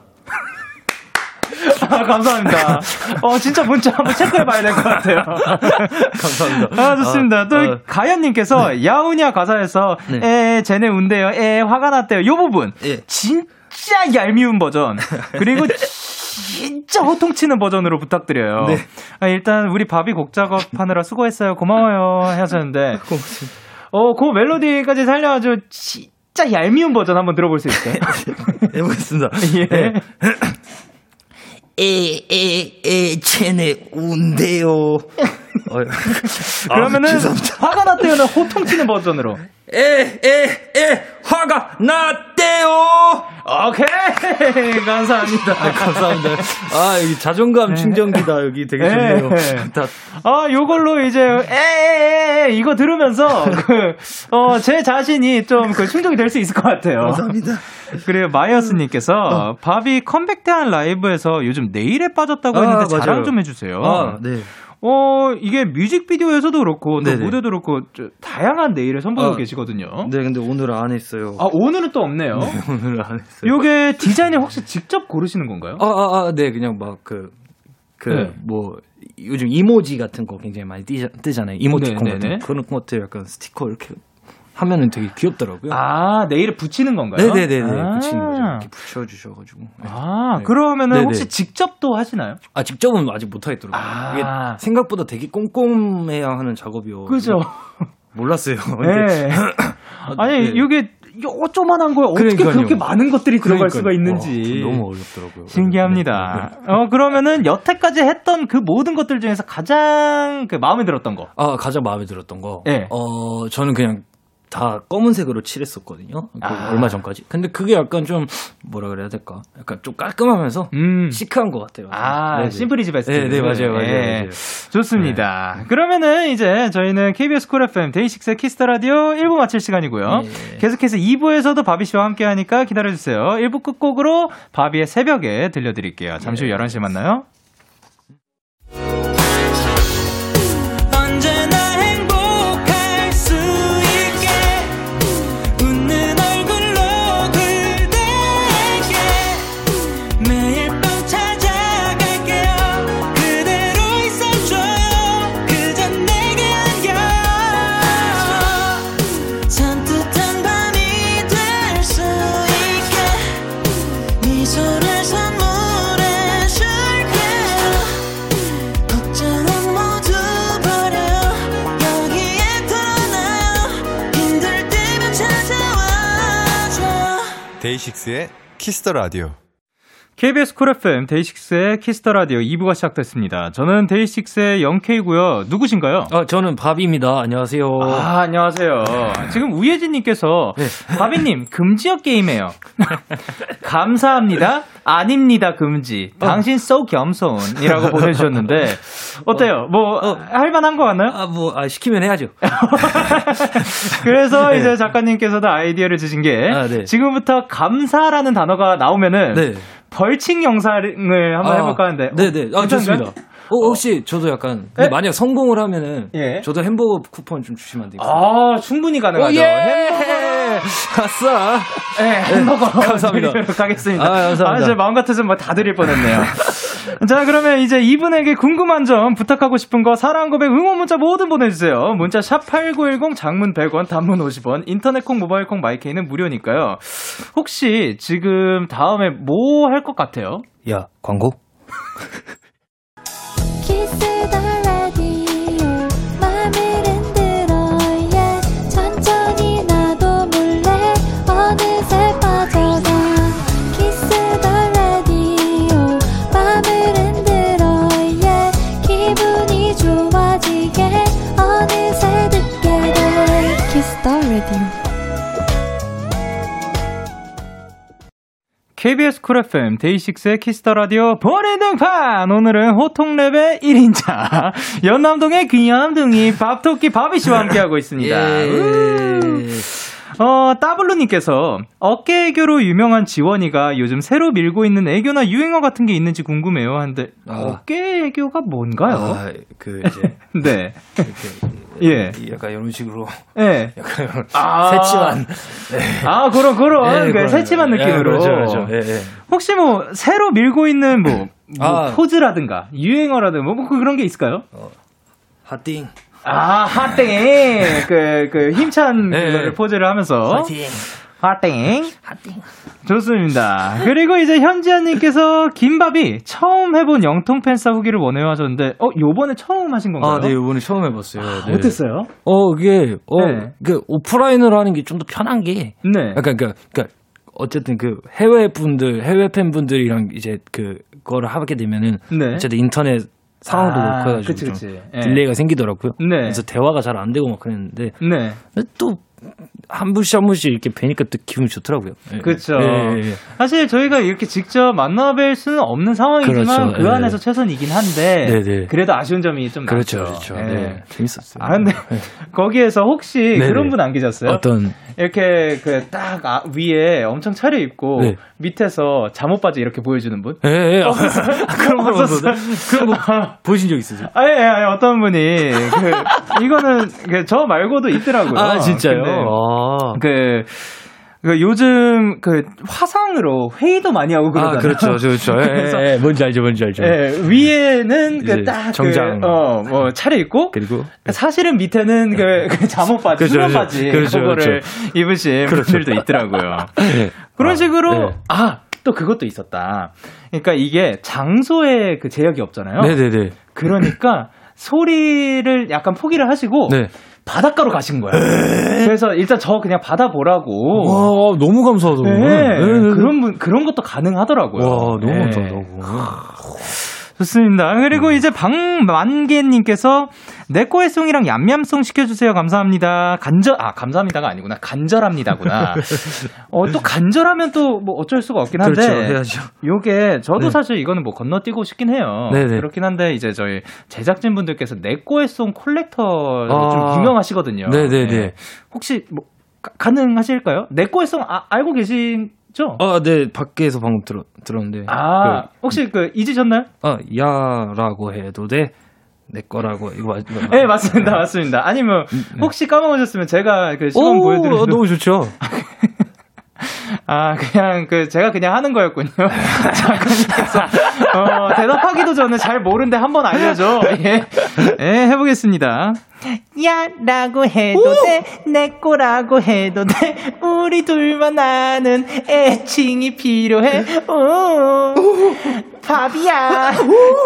아, 감사합니다. 어, 진짜 문자 한번 체크해 봐야 될 것 같아요. 감사합니다. 아, 좋습니다. 또, 어. 가연님께서, 야우냐 가사에서, 네. 에, 쟤네 운대요, 에, 화가 났대요. 요 부분. 예. 진짜 얄미운 버전. 그리고 진짜 호통치는 버전으로 부탁드려요. 네. 아, 일단, 우리 바비 곡 작업하느라 수고했어요. 고마워요. 하셨는데, 고맙습니다. 어, 그 멜로디까지 살려가지고, 진짜 얄미운 버전 한번 들어볼 수 있어요? 해보겠습니다. 예. 에 에 에 쟤네 운대요. 어, 그러면은, 아. 화가 났대요는 호통치는 버전으로. 에 에 에 화가 났대요. 오케이 감사합니다. 감사합니다. 아, 이 자존감 충전기다. 여기 되게 좋네요. 네. 다, 아 요걸로 이제 에에에 이거 들으면서 그 어 제 자신이 좀 그 충족이 될 수 있을 것 같아요. 감사합니다. 그래요 마이어스님께서 바비 컴백 대한 라이브에서 요즘 네일에 빠졌다고 했는데 아, 자랑 맞아요. 좀 해주세요. 아, 네. 어 이게 뮤직비디오에서도 그렇고 또. 무대도 그렇고 저, 다양한 네일을 선보이고 아, 계시거든요. 네, 근데 오늘 안 했어요. 아 오늘은 또 없네요. 오늘 안 했어요. 요게 디자인을 혹시 직접 고르시는 건가요? 아, 아, 아, 네, 그냥 막 그, 그, 네. 뭐, 요즘 이모지 같은 거 굉장히 많이 뜨, 뜨잖아요. 이모티콘 네, 같은 네, 거. 그런 것들 약간 스티커 이렇게 하면은 되게 귀엽더라고요. 아 네일에 붙이는 건가요? 네네네네. 아. 붙이는 거죠. 이렇게 붙여주셔가지고. 네. 아, 네. 그러면은 네네. 혹시 직접 또 하시나요? 아, 직접은 아직 못하겠더라고요. 아. 이게 생각보다 되게 꼼꼼해야 하는 작업이요. 그죠? 몰랐어요. 네. 아니, 네. 이게 요조만한 거에 어떻게 그러니까요. 그렇게 많은 것들이 들어갈 그러니까요. 수가 있는지. 와, 너무 어렵더라고요. 신기합니다. 네, 네. 어, 그러면은 여태까지 했던 그 모든 것들 중에서 가장 그 마음에 들었던 거. 아, 가장 마음에 들었던 거. 네. 어, 저는 그냥 다 검은색으로 칠했었거든요. 그 아. 얼마 전까지. 근데 그게 약간 좀, 뭐라 그래야 될까? 약간 좀 깔끔하면서 음. 시크한 것 같아요. 아, 네네. 심플이즈 베스트. 네, 네, 맞아요, 맞아요, 예. 맞아요. 좋습니다. 그러면은 이제 저희는 KBS 쿨 FM 데이식스의 Kiss the Radio 1부 마칠 시간이고요. 예. 계속해서 2부에서도 바비 씨와 함께 하니까 기다려 주세요. 1부 끝곡으로 바비의 새벽에 들려 드릴게요. 잠시 후 11시에 만나요. 데이식스의 Kiss the Radio. KBS 쿨 FM 데이식스의 Kiss the Radio 2부가 시작됐습니다. 저는 데이식스의 Young K이고요. 누구신가요? 아, 저는 바비입니다. 안녕하세요. 아, 안녕하세요. 지금 우예진 님께서 네. 바비 님 금지어 게임해요. 감사합니다. 아닙니다 금지. 당신 so 겸손이라고 보내 주셨는데 어때요? 뭐 할만한 거 같나요? 아, 뭐, 아, 시키면 해야죠. 그래서 이제 작가님께서도 아이디어를 주신 게 네. 아, 네. 지금부터 감사라는 단어가 나오면은 네. 벌칙 영상을 한번 아, 해볼까 하는데 네네. 아, 괜찮은가요? 좋습니다. 어, 혹시 저도 약간, 근데 네? 만약 성공을 하면은, 예. 저도 햄버거 쿠폰 좀 주시면 안 되겠어요? 아 충분히 가능하죠. 오, 예! 햄버거를 아싸! 네, 햄버거 감사합니다. 드리도록 하겠습니다. 아, 감사합니다. 제 마음 같아서 뭐다 드릴 뻔했네요. 자, 그러면 이제 이분에게 궁금한 점, 부탁하고 싶은 거, 사랑 고백, 응원 문자 뭐든 보내주세요. 문자 샵8910, 장문 100원, 단문 50원, 인터넷 콩, 모바일 콩, 마이케이는 무료니까요. 혹시 지금 다음에 뭐 할 것 같아요? 야, 광고? KBS 쿨 FM 데이식스의 키스터 라디오 볼의 등판 오늘은 호통랩의 1인자 연남동의 귀염둥이 밥토끼 바비 씨와 함께하고 있습니다. 예. 우. 어, 따블루님께서 어깨 애교로 유명한 지원이가 요즘 새로 밀고 있는 애교나 유행어 같은 게 있는지 궁금해요. 한데 아. 어깨 애교가 뭔가요? 아, 그, 이제, 네, 이렇게, 예, 약간 이런 식으로, 예. 약간 이런, 아. 새침한. 아 그런 그런 예, 그 그런, 새침한 예, 느낌으로. 그렇죠, 그렇죠. 예, 예. 혹시 뭐 새로 밀고 있는 뭐, 뭐 아. 포즈라든가 유행어라든가 뭐, 뭐 그런 게 있을까요? 핫띵. 아 핫땡 그그 힘찬 네. 그거를 포즈를 하면서 핫띵. 핫땡 좋습니다. 그리고 이제 현지아님께서 김밥이 처음 해본 영통 팬싸 후기를 원해요 하셨는데 어 요번에 처음 하신 건가요? 아, 네, 이번에 처음 해봤어요. 네. 어땠어요? 어, 이게, 어, 네. 그, 오프라인으로 하는 게 좀 더 편한 게, 네. 약간, 그, 그, 어쨌든 그, 해외 분들, 해외 팬분들이랑 이제 그, 거를 하게 되면은, 네. 어쨌든 인터넷 상황도 아, 그렇고 해가지고 그치, 좀 그치. 예. 딜레이가 생기더라고요. 네. 그래서 대화가 잘 안 되고 막 그랬는데, 네. 또, 한 분씩 한 분씩 이렇게 뵈니까 또 기분이 좋더라고요. 예. 그렇죠. 예, 예, 예. 사실 저희가 이렇게 직접 만나뵐 수는 없는 상황이지만 그렇죠. 그 예. 안에서 최선이긴 한데 네, 네. 그래도 아쉬운 점이 좀 그렇죠, 많죠. 그렇죠. 예. 네. 재밌었어요. 아 근데 거기에서 혹시 네, 그런 네. 분안 계셨어요? 어떤, 이렇게 그딱 위에 엄청 차려 입고 네. 밑에서 잠옷 바지 이렇게 보여주는 분? 예, 예. 아, 그런 거 없었어요? 그런 거 보신 적 있으세요? 아 예 예, 어떤 분이 그 이거는 그 저 말고도 있더라고요. 아, 진짜요? 아. 그, 그 요즘 그 화상으로 회의도 많이 하고 그러잖아요. 아, 그렇죠, 그렇죠. 예, 그래서- 예, 예. 뭔지 알죠, 뭔지 알죠. 예, 위에는 이제 그딱 정장. 그, 어, 뭐 차려 입고 그리고 사실은 밑에는 그, 그 잠옷 바지, 그렇죠, 수면 그렇죠. 바지 그렇죠, 그거를 그렇죠. 입으신 분들도 있더라고요. 예. 그런 아, 식으로 네. 아, 또 그것도 있었다. 그러니까 이게 장소에 그 제약이 없잖아요. 네네네. 그러니까 소리를 약간 포기를 하시고 네. 바닷가로 가신 거야. 그래서 일단 저 그냥 받아보라고. 와, 너무 감사하다. 네, 네, 네. 그런 분 그런 것도 가능하더라고요. 와, 너무 네. 감사하다고. 좋습니다. 음. 그리고 이제 박만개님께서 내꺼의송이랑 얌얌송 시켜주세요. 감사합니다. 간절 아 감사합니다가 아니구나 간절합니다구나. 어 또 간절하면 또 뭐 어쩔 수가 없긴 한데. 그렇죠, 해야죠. 요게 저도 네. 사실 이거는 뭐 건너뛰고 싶긴 해요. 네네. 그렇긴 한데 이제 저희 제작진 분들께서 내꺼의송 콜렉터 아. 좀 유명하시거든요. 네네네. 네. 혹시 뭐 가, 가능하실까요? 내꺼의송 아, 알고 계신 죠? 아, 네, 밖에서 방금 들어, 들었는데. 아 혹시 그 잊으셨나요? 그, 아, 야라고 해도 돼? 내 거라고, 이거 맞, 네, 맞습니다. 맞습니다. 아니면 혹시 까먹으셨으면 제가 그 시범 오, 보여드리도 어, 너무 좋죠. 아, 그냥 그 제가 그냥 하는 거였군요. 작가님께서 어, 대답하기도 전에 잘 모르는데 한번 알려줘. 예. 예, 해보겠습니다. 야 라고 해도 돼, 내 거라고 해도 돼, 우리 둘만 아는 애칭이 필요해. 오, 밥이야.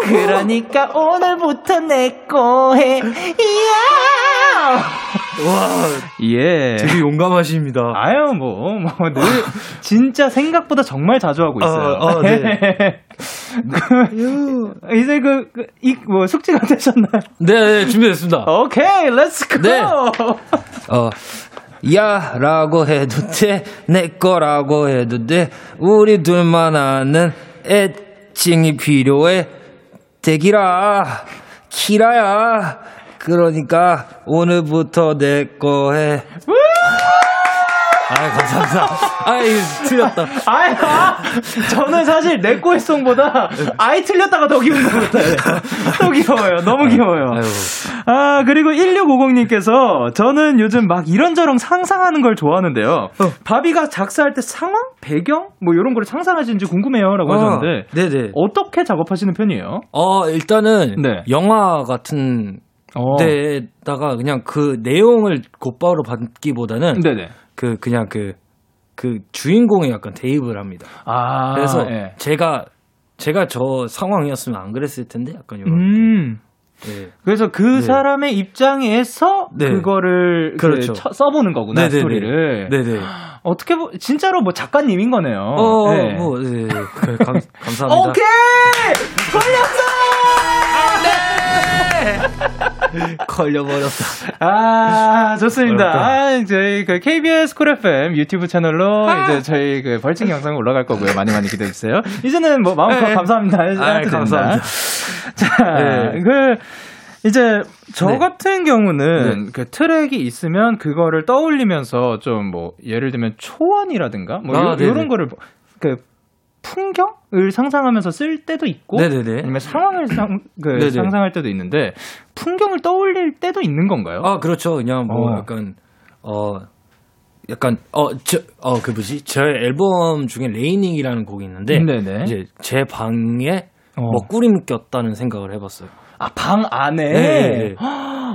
그러니까 오늘부터 내 거 해. 이야. 와, 예. 되게 용감하십니다. 아유 뭐 뭐 늘 진짜 생각보다 정말 자주 하고 있어요. 아, 아, 네. 그, 이제 그이 뭐 숙지가 되셨나요? 네, 네, 준비됐습니다. 오케이, let's go. 네. 어, 야 라고 해도 돼, 내 거라고 해도 돼, 우리 둘만 아는 애칭이 필요해. 데키라, 키라야. 그러니까 오늘부터 내 거 해. 아, 감사합니다. 아이, 틀렸다. 아이, 아, 저는 사실 내 거의송보다 아이 틀렸다가 더 귀여운 것 같아요. 더 귀여워요. 너무 귀여워요. 아, 그리고 1650님께서 저는 요즘 막 이런저런 상상하는 걸 좋아하는데요. 바비가 작사할 때 상황? 배경? 뭐 이런 걸 상상하시는지 궁금해요. 라고 하셨는데. 아, 네네. 어떻게 작업하시는 편이에요? 어, 일단은 네. 영화 같은 어. 데다가 그냥 그 내용을 곧바로 받기보다는 네네. 그 그냥 그그 주인공에 약간 대입을 합니다. 아. 그래서 예. 제가 제가 저 상황이었으면 안 그랬을 텐데 약간 이런. 음. 네. 그래서 그 네. 사람의 입장에서 네. 그거를 그 그렇죠. 쳐- 써보는 거구나 네네네. 스토리를. 네네. 어떻게 보 진짜로 뭐 작가님인 거네요. 어, 네. 뭐, 네. 그, 감, 감사합니다. 오케이 걸 려버렸다. 아 좋습니다. 아, 저희 그 KBS Cool FM 유튜브 채널로 이제 저희 그 벌칙 영상 올라갈 거고요. 많이 많이 기대해 주세요. 이제는 뭐 마음껏 네. 감사합니다. 아. 감사합니다. 자, 네. 그 이제 저 네. 같은 경우는 그 트랙이 있으면 그거를 떠올리면서 좀 뭐 예를 들면 초원이라든가 뭐 아, 요, 네네. 런 거를 그 풍경을 상상하면서 쓸 때도 있고 네네네. 아니면 상황을 상, 그. 상상할 때도 있는데 풍경을 떠올릴 때도 있는 건가요? 아, 그렇죠. 그냥 뭐 어. 약간, 어, 약간, 어, 저, 어, 그 뭐지? 제 앨범 중에 레이닝이라는 곡이 있는데, 네네. 이제 제 방에 어. 먹구름 꼈다는 생각을 해봤어요. 아, 방 안에? 네.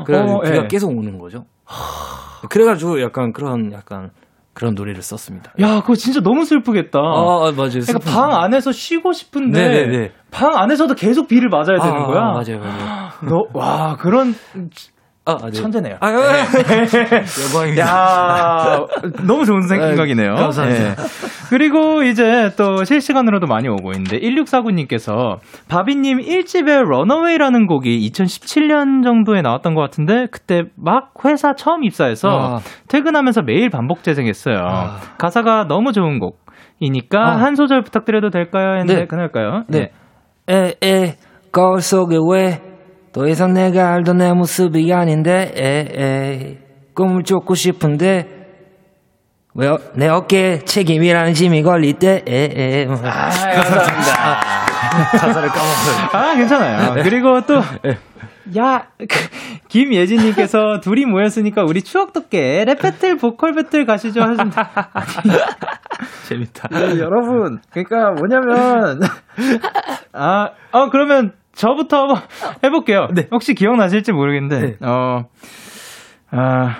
그래가지고 어, 비가 예. 계속 오는 거죠. 그래가지고 약간 그런, 약간 그런 노래를 썼습니다. 야, 그거 진짜 너무 슬프겠다. 아, 아, 맞아요. 그러니까 방 안에서 쉬고 싶은데 네네네. 방 안에서도 계속 비를 맞아야 되는 아, 거야. 아, 맞아요, 맞아요. 너, 와, 그런 아, 아, 네. 천재네요. 아, 영광입니다. 야, 너무 좋은 생각이네요. 네, 감사합니다. 예. 그리고 이제 또 실시간으로도 많이 오고 있는데 1649님께서 바비님 1집에 런어웨이라는 곡이 2017년 정도에 나왔던 것 같은데 그때 막 회사 처음 입사해서 아. 퇴근하면서 매일 반복 재생했어요. 아. 가사가 너무 좋은 곡이니까 아. 한 소절 부탁드려도 될까요? 했는데 네. 그날까요? 네. 에, 에, 거울 속에 왜, 더 이상 내가 알던 내 모습이 아닌데, 에, 에, 꿈을 쫓고 싶은데, 왜, 어- 내 어깨에 책임이라는 짐이 걸릴 때, 에, 에. 아, 감사합니다. 가사를 까먹어요. 아, 괜찮아요. 그리고 또, 야, 그, 김예진님께서 둘이 모였으니까 우리 추억 돋게 랩 배틀, 보컬 배틀 가시죠. 하시는데. 재밌다. 네, 여러분, 그러니까 뭐냐면, 아, 어, 그러면 저부터 한번 해볼게요. 네. 혹시 기억나실지 모르겠는데, 어, 아,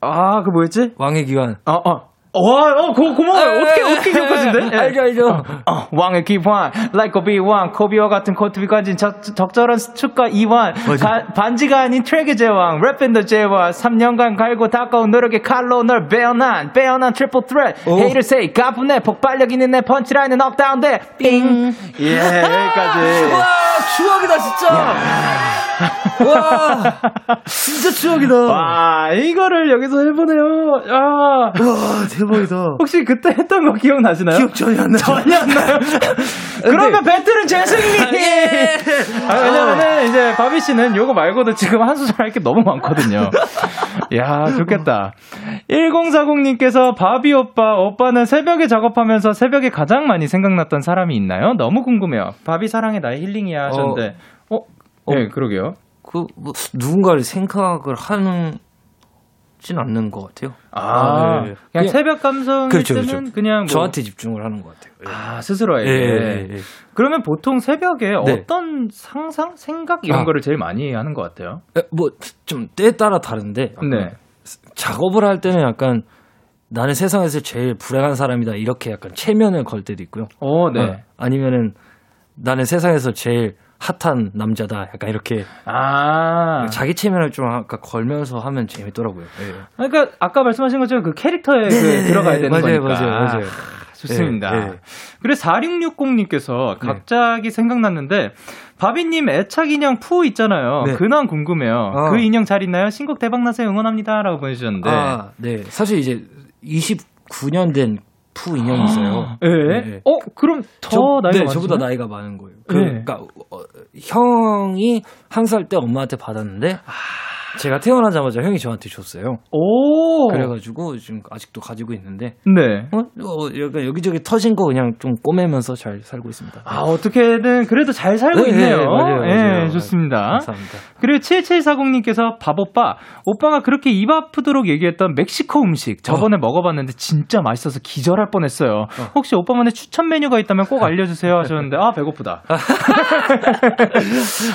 아, 그 뭐였지? 왕의 기관. 어, 어. 와, 어, 고, 고마워요. 어떻게, 어떻게 기억하신데? 예. 알죠, 알죠. 어, 왕의 기환, like a B1, 코비와 같은 코트비 가진 적, 적절한 수축과 이완, 가- 반지가 아닌 트랙의 제왕, 랩밴더 제왕, 3년간 갈고 닦아온 노력의 칼로 널 베어난, 베어난 트리플 트레, 헤이를 say, 가분해, 폭발력 있는 내 펀치라인은 억다운돼, 삥. 예, 여기까지. 와, 추억이다, 진짜. 와, 진짜 추억이다. 와, 와, 이거를 여기서 해보네요. 아, 대박이다. 혹시 그때 했던 거 기억나시나요? 기억 전혀 안 나요. 전혀 안 나요. 그러면 배틀은 제 승리! 아, 왜냐면은 이제 바비 씨는 요거 말고도 지금 한 수절 할 게 너무 많거든요. 야, 좋겠다. 1040님께서 바비 오빠, 오빠는 새벽에 작업하면서 새벽에 가장 많이 생각났던 사람이 있나요? 너무 궁금해요. 바비 사랑해 나의 힐링이야 하셨는데. 어? 네, 그러게요. 그, 뭐, 누군가를 생각을 하는, 진 않는 것 같아요. 아, 아, 네. 그냥 그냥- 새벽 감성일 그렇죠, 때는 그렇죠. 그냥 뭐 저한테 집중을 하는 것 같아요. 예. 아, 스스로에게. 예, 예, 예. 그러면 보통 새벽에 네. 어떤 상상, 생각 이런 아. 거를 제일 많이 하는 것 같아요. 에, 뭐, 좀, 때에 따라 다른데. 네. 작업을 할 때는 약간, 나는 세상에서 제일 불행한 사람이다. 이렇게 약간 체면을 걸 때도 있고요. 오, 네. 어, 아니면은, 나는 세상에서 제일 핫한 남자다. 약간 이렇게. 아. 자기 체면을 좀 아까 걸면서 하면 재밌더라고요. 예. 그러니까 아까 말씀하신 것처럼 그 캐릭터에 그 네네네. 들어가야 되는 맞아요, 거니까. 맞아요, 맞아요. 좋습니다. 예, 예. 그래서 4660님께서 갑자기 생각났는데 바비님 애착 인형 푸 있잖아요. 네. 근황 궁금해요. 아. 그 인형 잘 있나요? 신곡 대박 나세요 응원합니다라고 보내주셨는데. 아, 네. 사실 이제 29년 된 푸 인형이 있어요. 예? 네. 어 그럼 더 저, 나이가 네, 저보다? 나이가 많은 거예요. 그, 네. 러니까 어, 형이 한 살 때 엄마한테 받았는데 제가 태어나자마자 형이 저한테 줬어요. 오. 그래가지고 지금 아직도 가지고 있는데 네. 어, 어, 약간 여기저기 터진 거 그냥 좀 꼬매면서 잘 살고 있습니다. 아, 어떻게든 그래도 잘 살고 네, 있네요. 네, 맞아요, 예, 맞아요. 좋습니다. 감사합니다. 그리고 7740님께서 밥오빠, 오빠가 그렇게 입 아프도록 얘기했던 멕시코 음식 저번에 먹어봤는데 진짜 맛있어서 기절할 뻔했어요. 혹시 오빠만의 추천 메뉴가 있다면 꼭 알려주세요 하셨는데, 아, 배고프다.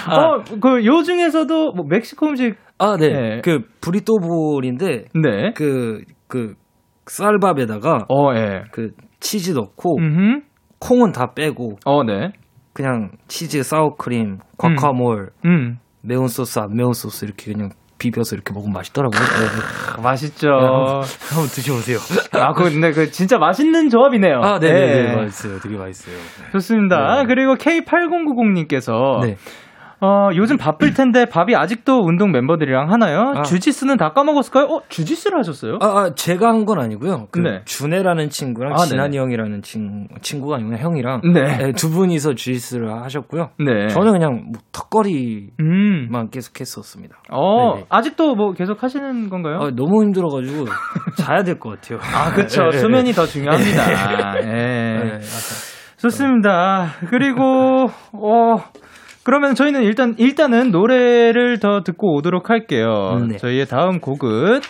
어, 그, 요 중에서도 뭐 멕시코 음식, 아, 네. 네. 그 브리또볼인데 네. 그 그 쌀밥에다가 어, 예. 그 치즈 넣고 음, 콩은 다 빼고 어, 네. 그냥 치즈, 사워크림, 과카몰, 음. 매운 소스, 안 매운 소스 이렇게 그냥 비벼서 이렇게 먹으면 맛있더라고요. 네. 맛있죠. 한번 드셔보세요. 아, 그, 근데 그 진짜 맛있는 조합이네요. 아, 네네네. 예. 맛있어요. 되게 맛있어요. 좋습니다. 네. 그리고 K8090님께서 네. 어, 요즘 바쁠 텐데 밥이 아직도 운동 멤버들이랑 하나요? 아. 주짓수는 다 까먹었을까요? 어, 주짓수를 하셨어요? 아, 아, 제가 한 건 아니고요. 그 네. 준혜라는 친구랑 아, 네. 진한이 형이라는 친, 친구가 아니고 형이랑 네. 네, 두 분이서 주짓수를 하셨고요. 네. 저는 그냥 뭐 턱걸이만 음. 계속 했었습니다. 어, 네네. 아직도 뭐 계속 하시는 건가요? 아, 너무 힘들어 가지고 자야 될 것 같아요. 아, 그쵸. 네, 네, 수면이 더 중요합니다. 예. 네, 네. 좋습니다. 그리고, 어, 그러면 저희는 일단, 일단은 노래를 더 듣고 오도록 할게요. 음, 네. 저희의 다음 곡은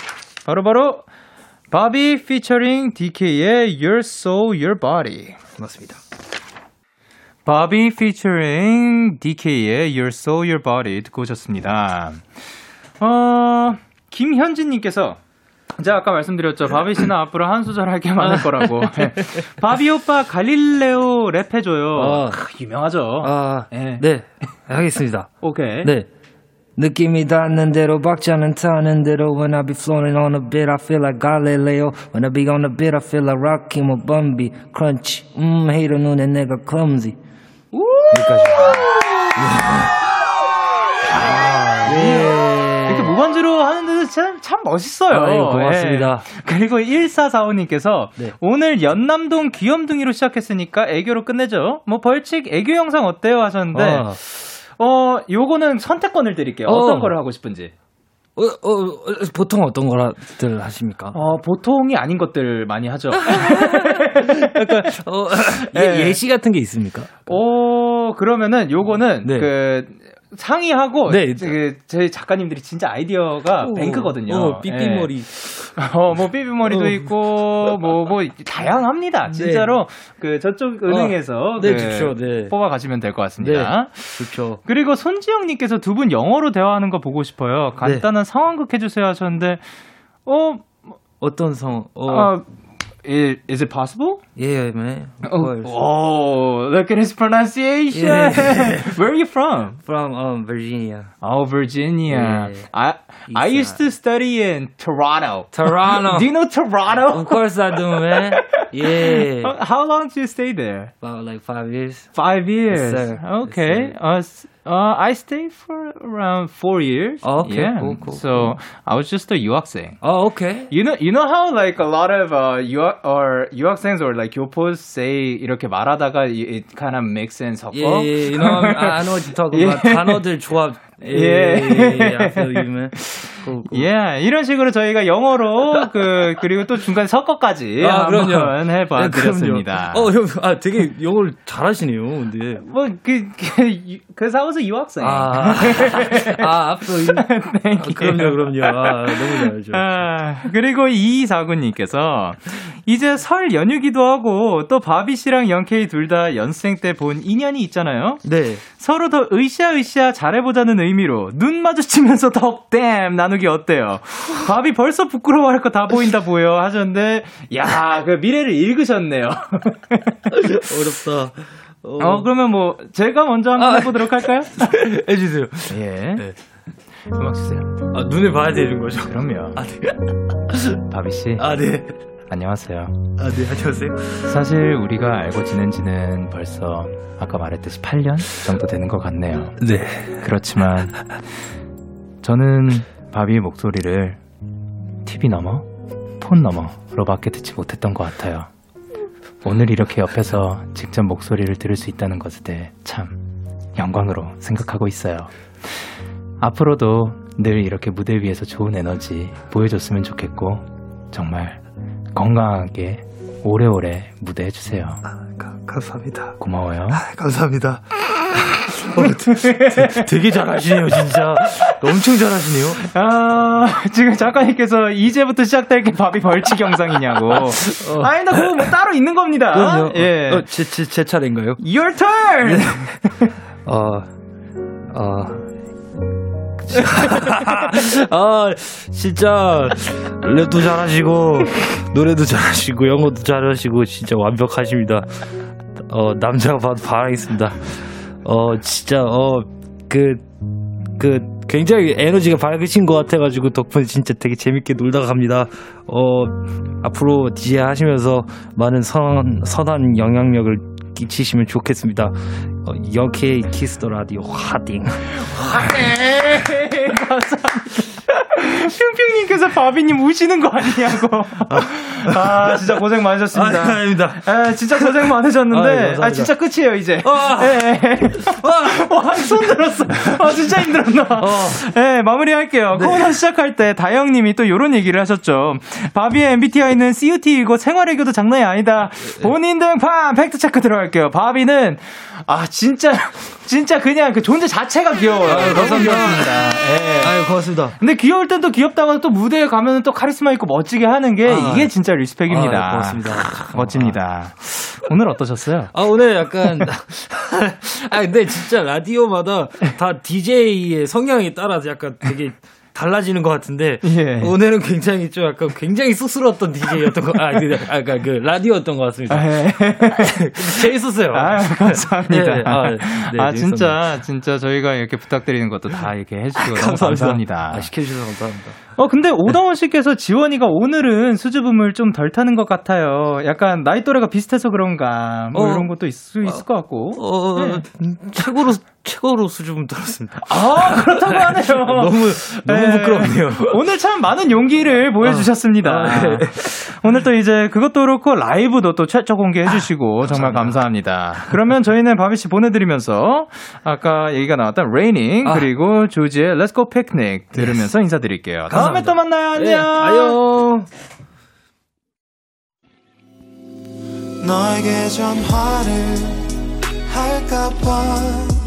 바로 바로 바비 피처링 DK의 Your Soul, Your Body. 맞습니다. 바비 피처링 DK의 Your Soul, Your Body 듣고 오셨습니다. 어, 김현진님께서 제가 아까 말씀드렸죠. 바비 씨는 앞으로 한 수절 할게 많을 거라고. 네. 바비 오빠 갈릴레오 랩해줘요. 아. 크, 유명하죠. 아, 네. 네. 하겠습니다. 오케이. 네. 느낌이 닿는 대로 박자는 타는 대로 When I be floating on a bit I feel like Galileo When I be on a bit I feel like Rocky 뭐 Bumby Crunch 음 헤이러 눈에 내가 clumsy 여기까지 예. 무반주로 하는데도 참, 참 멋있어요. 아유, 고맙습니다. 예. 그리고 1445님께서 네. 오늘 연남동 귀염둥이로 시작했으니까 애교로 끝내죠. 뭐 벌칙 애교 영상 어때요 하셨는데 아. 어 요거는 선택권을 드릴게요. 어떤 어. 거를 하고 싶은지. 어, 어, 어, 보통 어떤 거라들 하십니까? 어 보통이 아닌 것들 많이 하죠. 어, 예. 예, 예시 같은 게 있습니까? 오 그러면은 요거는 네. 그 상의하고 네. 그 저희 작가님들이 진짜 아이디어가 뱅크거든요. 어, 삐삐머리. 예. 어, 뭐 삐삐머리도 어. 있고 뭐뭐 다양합니다. 진짜로 그 저쪽 은행에서 네, 그 좋죠. 네. 뽑아 가시면 될 것 같습니다. 좋죠. 그리고 손지영 님께서 두 분 영어로 대화하는 거 보고 싶어요. 간단한 상황극 해 주세요 하셨는데, 어, 어떤 성, 어, 아, i- is it possible? Yeah, man. Of Oh, oh, look at his pronunciation. Yeah. Where are you from? From um, Virginia. Oh, Virginia. Yeah. I I used to study in Toronto. Toronto. Do you know Toronto? Of course I do, man. Yeah. How- How long did you stay there? About like five years. Five years. sir. Okay. Yes, uh, s- uh, I stayed for around four years. Oh, okay. Yeah. Cool, cool, So I was just a 유학생. Oh, okay. You know, you know how like a lot of uh, 유학 or 유학생s or like 교포s say 이렇게 말하다가 it kind of makes sense 섞어. Yeah, yeah, you know, I, I know what you're talking about. Yeah. 단어들 조합. Yeah. yeah, yeah, I feel you, man. Cool, cool. 예, 이런 식으로 저희가 영어로 그 그리고 또 중간에 섞어까지 아, 한번 그럼요. 해봐 네, 드렸습니다. 그럼요. 어, 형, 아, 되게 영어를 잘하시네요, 근데. 뭐그 그 사워서 유학생. 아, 아, 앞서. 이- 아. 그럼요, 그럼요. 아, 너무 잘하죠. 아, 그리고 이사구님께서 이제 설 연휴기도 하고 또 바비 씨랑 영케이 둘 다 연생 때 본 인연이 있잖아요. 네. 서로 더 으쌰으쌰 잘해보자는 의미로 눈 마주치면서 덕댐 나누 기 어때요? 바비 벌써 부끄러워할 거 다 보인다 보여 하셨는데 야 그 미래를 읽으셨네요. 어렵다. 어, 어 그러면 뭐 제가 먼저 한번 아. 해보도록 할까요? 해주세요. 예. 네. 음악 주세요. 아, 눈에 봐야 되는 거죠. 그럼요. 아, 네. 바비 씨 아, 네. 안녕하세요. 아, 네. 안녕하세요. 사실 우리가 알고 지낸 지는 벌써 아까 말했듯이 8년 정도 되는 것 같네요. 네. 그렇지만 저는 바비의 목소리를 TV 넘어 폰 너머로밖에 듣지 못했던 것 같아요. 오늘 이렇게 옆에서 직접 목소리를 들을 수 있다는 것에 참 영광으로 생각하고 있어요. 앞으로도 늘 이렇게 무대 위에서 좋은 에너지 보여줬으면 좋겠고 정말 건강하게 오래오래 무대 해주세요. 아, 가, 감사합니다. 고마워요. 감사합니다. 어, 되- 되게 잘하시네요, 진짜. 엄청 잘하시네요. 아, 지금 작가님께서 이제부터 시작될 게 밥이 벌칙 영상이냐고. 아니, 나 그거 뭐 따로 있는 겁니다. 그럼요. 예. 어, 제, 제, 제 차례인가요? Your turn! 어, 어. 아, 진짜, 랩도 잘하시고, 노래도 잘하시고, 영어도 잘하시고, 진짜 완벽하십니다. 어, 남자가 봐도 반하겠습니다. 어, 진짜, 어, 그, 그, 굉장히 에너지가 밝으신 것 같아가지고, 덕분에 진짜 되게 재밌게 놀다 갑니다. 어, 앞으로 DJ 하시면서 많은 선, 선한 영향력을 끼치시면 좋겠습니다. 어, 여기에 Kiss the Radio 화이팅. 네, 감사합니다. 뿅뿅님께서 바비님 우시는 거 아니냐고. 아, 진짜 고생 많으셨습니다. 아, 아닙니다. 아, 진짜 고생 많으셨는데, 아유, 감사합니다. 아, 진짜 끝이에요, 이제. 아. 예, 예. 와, 손 들었어. 아, 진짜 힘들었나. 어. 예, 마무리할게요. 코너 시작할 때 다영 님이 또 이런 얘기를 하셨죠. 바비의 MBTI는 CUTE이고 생활애교도 장난이 아니다. 본인 등판 fact check 들어갈게요. 바비는, 아, 진짜, 진짜 그냥 그 존재 자체가 귀여워요. 너무 귀엽습니다. 예. 아유, 고맙습니다. 근데 귀여울 땐 또 귀엽다가 또 무대에 가면은 또 카리스마 있고 멋지게 하는 게 아, 이게 진짜 respect입니다. 아, 고맙습니다. 멋집니다. 오늘 어떠셨어요? 아, 오늘 약간. 아, 근데 진짜 라디오마다 다 DJ의 성향에 따라서 약간 되게 달라지는 것 같은데. 예. 오늘은 굉장히 좀 약간 굉장히 쑥스러웠던 DJ였던 거, 아, 그, 아까 그 라디오였던 것 같습니다. 예. 재밌었어요. 아, 감사합니다. 네, 아, 네, 아, 재밌었네요. 진짜, 진짜 저희가 이렇게 부탁드리는 것도 다 이렇게 해주시고 너무 감사합니다. 아, 시켜주셔서 감사합니다. 어, 근데 오다원 씨께서 지원이가 오늘은 수줍음을 좀 덜 타는 것 같아요. 약간 나이 또래가 비슷해서 그런가. 뭐 어. 이런 것도 있을 수 있을 것 같고. 어, 네. 음, 최고로, 최고로 수줍음 떨었습니다. 아, 그렇다고 하네요. 너무, 너무 네. 부끄럽네요. 오늘 참 많은 용기를 보여주셨습니다. 아, 네. 오늘 또 이제 그것도 그렇고 라이브도 또 최초 공개해주시고 정말 감사합니다. 그러면 저희는 바비 씨 보내드리면서 아까 얘기가 나왔던 Raining 아. 그리고 조지의 Let's Go Picnic 들으면서 인사드릴게요. 다음에 감사합니다. 또 만나요. 안녕. 네, 안녕. 너에게 전화를 할까봐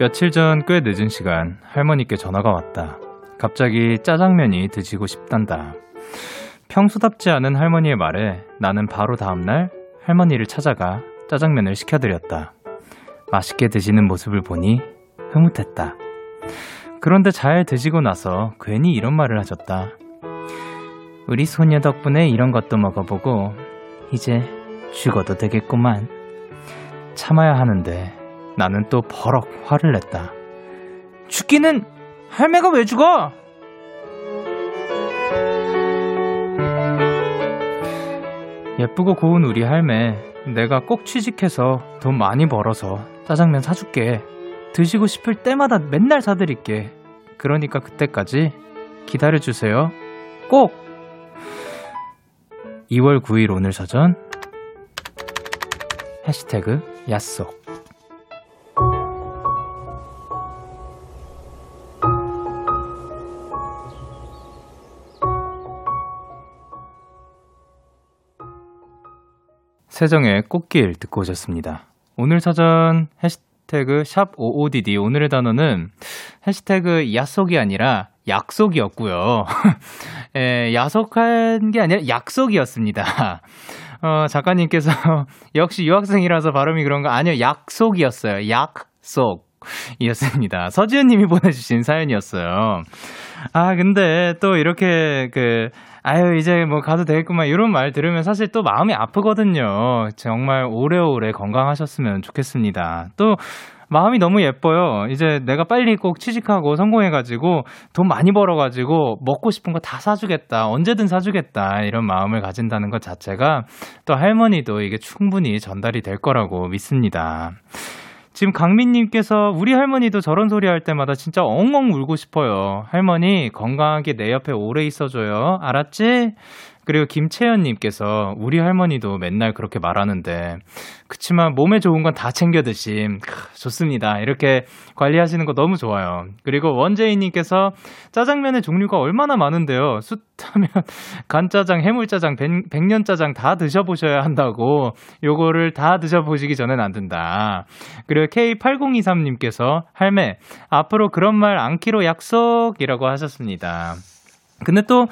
며칠 전 꽤 늦은 시간 할머니께 전화가 왔다. 갑자기 짜장면이 드시고 싶단다. 평소답지 않은 할머니의 말에 나는 바로 다음날 할머니를 찾아가 짜장면을 시켜드렸다. 맛있게 드시는 모습을 보니 흐뭇했다. 그런데 잘 드시고 나서 괜히 이런 말을 하셨다. 우리 소녀 덕분에 이런 것도 먹어보고 이제 죽어도 되겠구만. 참아야 하는데 나는 또 버럭 화를 냈다. 죽기는 할매가 왜 죽어? 예쁘고 고운 우리 할매, 내가 꼭 취직해서 돈 많이 벌어서 짜장면 사줄게. 드시고 싶을 때마다 맨날 사드릴게. 그러니까 그때까지 기다려주세요. 꼭! 2월 9일 오늘 사전 해시태그 야속 세정의 꽃길 듣고 오셨습니다. 오늘 사전 해시태그 샵 55DD 오늘의 단어는 해시태그 야속이 아니라 약속이었고요. 예, 야속한 게 아니라 약속이었습니다. 어, 작가님께서 역시 유학생이라서 발음이 그런 거 아니요 약속이었어요. 약속 이었습니다. 서지은님이 보내주신 사연이었어요. 아 근데 또 이렇게 그 아유 이제 뭐 가도 되겠구만 이런 말 들으면 사실 또 마음이 아프거든요. 정말 오래오래 건강하셨으면 좋겠습니다. 또 마음이 너무 예뻐요. 이제 내가 빨리 꼭 취직하고 성공해가지고 돈 많이 벌어가지고 먹고 싶은 거 다 사주겠다. 언제든 사주겠다. 이런 마음을 가진다는 것 자체가 또 할머니도 이게 충분히 전달이 될 거라고 믿습니다. 지금 강민님께서 우리 할머니도 저런 소리 할 때마다 진짜 엉엉 울고 싶어요. 할머니 건강하게 내 옆에 오래 있어줘요. 알았지? 그리고 김채연님께서 우리 할머니도 맨날 그렇게 말하는데 그치만 몸에 좋은 건 다 챙겨 드심. 크, 좋습니다. 이렇게 관리하시는 거 너무 좋아요. 그리고 원재희님께서 짜장면의 종류가 얼마나 많은데요. 숯하면 간짜장 해물짜장 백, 백년짜장 다 드셔보셔야 한다고. 요거를 다 드셔보시기 전엔 안 된다. 그리고 K8023님께서 할매 앞으로 그런 말 안키로 약속이라고 하셨습니다. 근데 또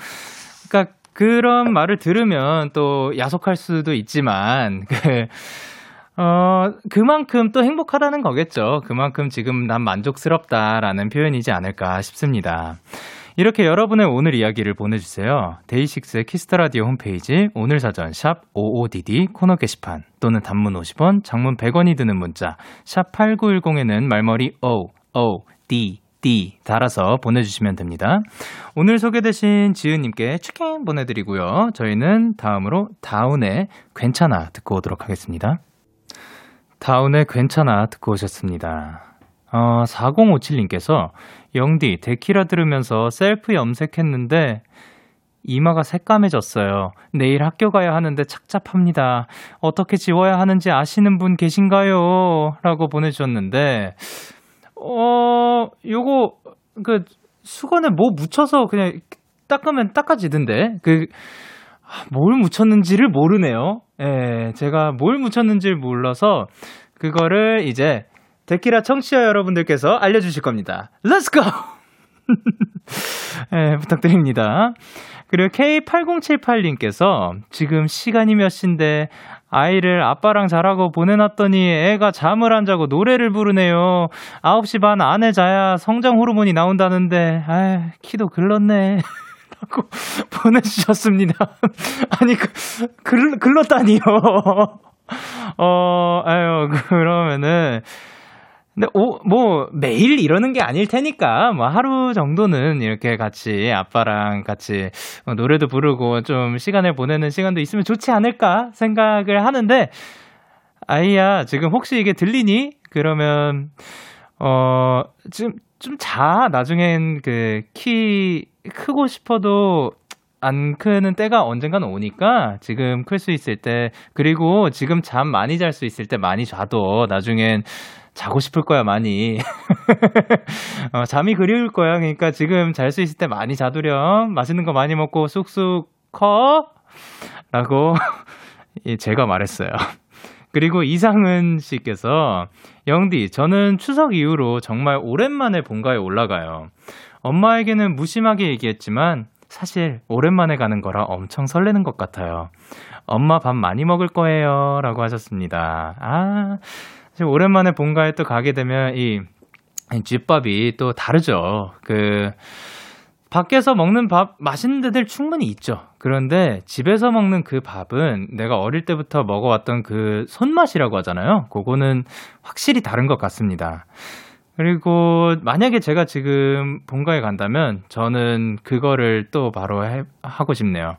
그러니까 그런 말을 들으면 또 야속할 수도 있지만, 그, 어, 그만큼 또 행복하다는 거겠죠. 그만큼 지금 난 만족스럽다라는 표현이지 않을까 싶습니다. 이렇게 여러분의 오늘 이야기를 보내주세요. 데이식스의 키스터라디오 홈페이지 오늘 사전 샵 55DD 코너 게시판 또는 단문 50원, 장문 100원이 드는 문자 샵 8910에는 말머리 O, O, D, D 달아서 보내주시면 됩니다. 오늘 소개되신 지은님께 치킨 보내드리고요. 저희는 다음으로 다운의 괜찮아 듣고 오도록 하겠습니다. 다운의 괜찮아 듣고 오셨습니다. 어, 4057님께서 영디 데키라 들으면서 셀프 염색했는데 이마가 새까매졌어요. 내일 학교 가야 하는데 착잡합니다. 어떻게 지워야 하는지 아시는 분 계신가요? 라고 보내주셨는데 어, 요거, 그, 수건에 뭐 묻혀서 그냥 닦으면 닦아지던데? 그, 아, 뭘 묻혔는지를 모르네요. 예, 제가 뭘 묻혔는지를 몰라서, 그거를 이제, 데키라 청취자 여러분들께서 알려 주실 겁니다. Let's go! 예, 부탁드립니다. 그리고 K8078님께서 지금 시간이 몇 시인데 아이를 아빠랑 자라고 보내놨더니 애가 잠을 안 자고 노래를 부르네요. 9시 반 안에 자야 성장 호르몬이 나온다는데, 아 키도 글렀네. 라고 보내주셨습니다. 아니, 그, 글, 글렀다니요. 어, 아유, 그러면은, 근데 오, 뭐 매일 이러는 게 아닐 테니까 뭐 하루 정도는 이렇게 같이 아빠랑 같이 뭐 노래도 부르고 좀 시간을 보내는 시간도 있으면 좋지 않을까 생각을 하는데 아이야 지금 혹시 이게 들리니? 그러면 어 지금 좀 자 나중엔 그 키 크고 싶어도 안 크는 때가 언젠가는 오니까 지금 클 수 있을 때 그리고 지금 잠 많이 잘 수 있을 때 많이 자도 나중엔 자고 싶을 거야, 많이. 어, 잠이 그리울 거야. 그러니까 지금 잘 수 있을 때 많이 자두렴. 맛있는 거 많이 먹고 쑥쑥 커. 라고 예, 제가 말했어요. 그리고 이상은 씨께서 영디, 저는 추석 이후로 정말 오랜만에 본가에 올라가요. 엄마에게는 무심하게 얘기했지만 사실 오랜만에 가는 거라 엄청 설레는 것 같아요. 엄마 밥 많이 먹을 거예요. 라고 하셨습니다. 아, 사실 오랜만에 본가에 또 가게 되면 이, 이 쥐밥이 또 다르죠. 그, 밖에서 먹는 밥 맛있는 데들 충분히 있죠. 그런데 집에서 먹는 그 밥은 내가 어릴 때부터 먹어왔던 그 손맛이라고 하잖아요. 그거는 확실히 다른 것 같습니다. 그리고 만약에 제가 지금 본가에 간다면 저는 그거를 또 바로 해, 하고 싶네요.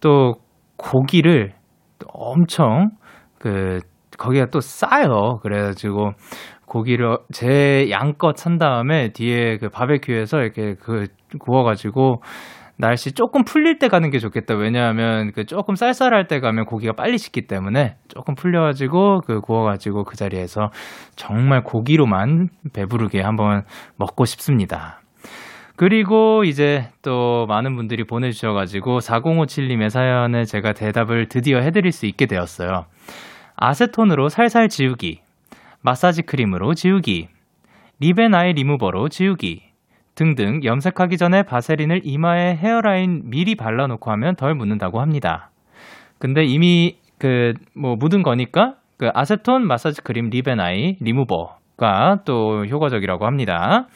또 고기를 또 엄청 그 거기가 또 싸요. 그래가지고 고기를 제 양껏 산 다음에 뒤에 그 바베큐에서 이렇게 그 구워가지고 날씨 조금 풀릴 때 가는 게 좋겠다. 왜냐하면 그 조금 쌀쌀할 때 가면 고기가 빨리 식기 때문에 조금 풀려가지고 그 구워가지고 그 자리에서 정말 고기로만 배부르게 한번 먹고 싶습니다. 그리고 이제 또 많은 분들이 보내주셔가지고 4057님의 사연에 제가 대답을 드디어 해드릴 수 있게 되었어요. 아세톤으로 살살 지우기, 마사지 크림으로 지우기, 립앤 아이 리무버로 지우기 등등 염색하기 전에 바세린을 이마에 헤어라인 미리 발라놓고 하면 덜 묻는다고 합니다. 근데 이미 그 뭐 묻은 거니까 그 아세톤 마사지 크림 립앤 아이 리무버가 또 효과적이라고 합니다.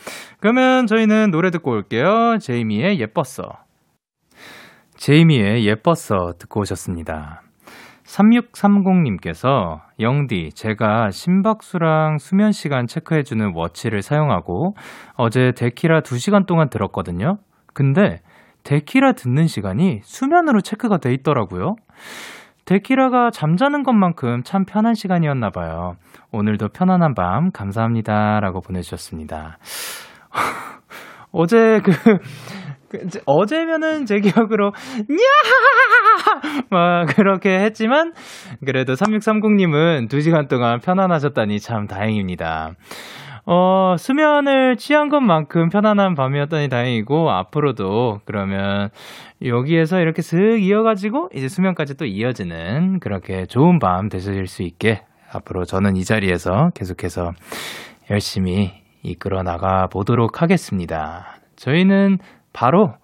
그러면 저희는 노래 듣고 올게요. 제이미의 예뻤어. 제이미의 예뻤어 듣고 오셨습니다. 3630님께서 영디, 제가 심박수랑 수면 시간 체크해주는 watch를 사용하고 어제 데키라 2시간 동안 들었거든요. 근데 데키라 듣는 시간이 수면으로 체크가 돼 있더라고요. 데키라가 잠자는 것만큼 참 편한 시간이었나 봐요. 오늘도 편안한 밤 감사합니다. 라고 보내주셨습니다. 어제 그, 그 어제면은 제 기억으로 냐! 막 그렇게 했지만 그래도 3630님은 2시간 동안 편안하셨다니 참 다행입니다. 어, 수면을 취한 것만큼 편안한 밤이었다니 다행이고 앞으로도 그러면 여기에서 이렇게 슥 이어가지고 이제 수면까지 또 이어지는 그렇게 좋은 밤 되실 수 있게 앞으로 저는 이 자리에서 계속해서 열심히 이끌어 나가 보도록 하겠습니다. 저희는 바로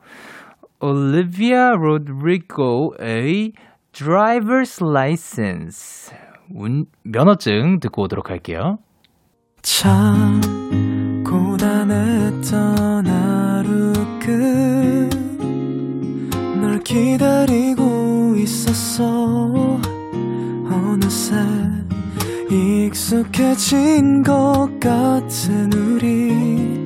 올리비아 로드리고의 Driver's License. 운, 면허증 듣고 오도록 할게요. 참 고단했던 하루 끝널 기다리고 있었어. 어느새 익숙해진 것 같은 우리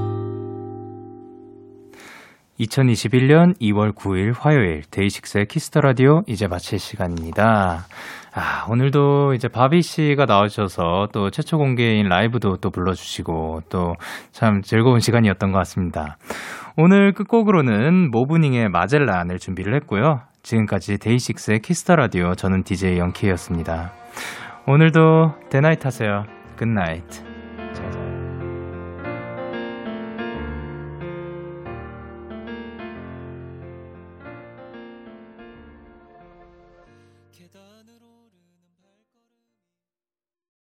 2021년 2월 9일 화요일 DAY6의 Kiss the Radio 이제 마칠 시간입니다. 아, 오늘도 이제 바비 씨가 나와주셔서 또 최초 공개인 라이브도 또 불러주시고 또 참 즐거운 시간이었던 것 같습니다. 오늘 끝곡으로는 모브닝의 마젤란을 준비를 했고요. 지금까지 DAY6의 Kiss the Radio 저는 DJ Young K였습니다. 오늘도 day night 하세요. Good night.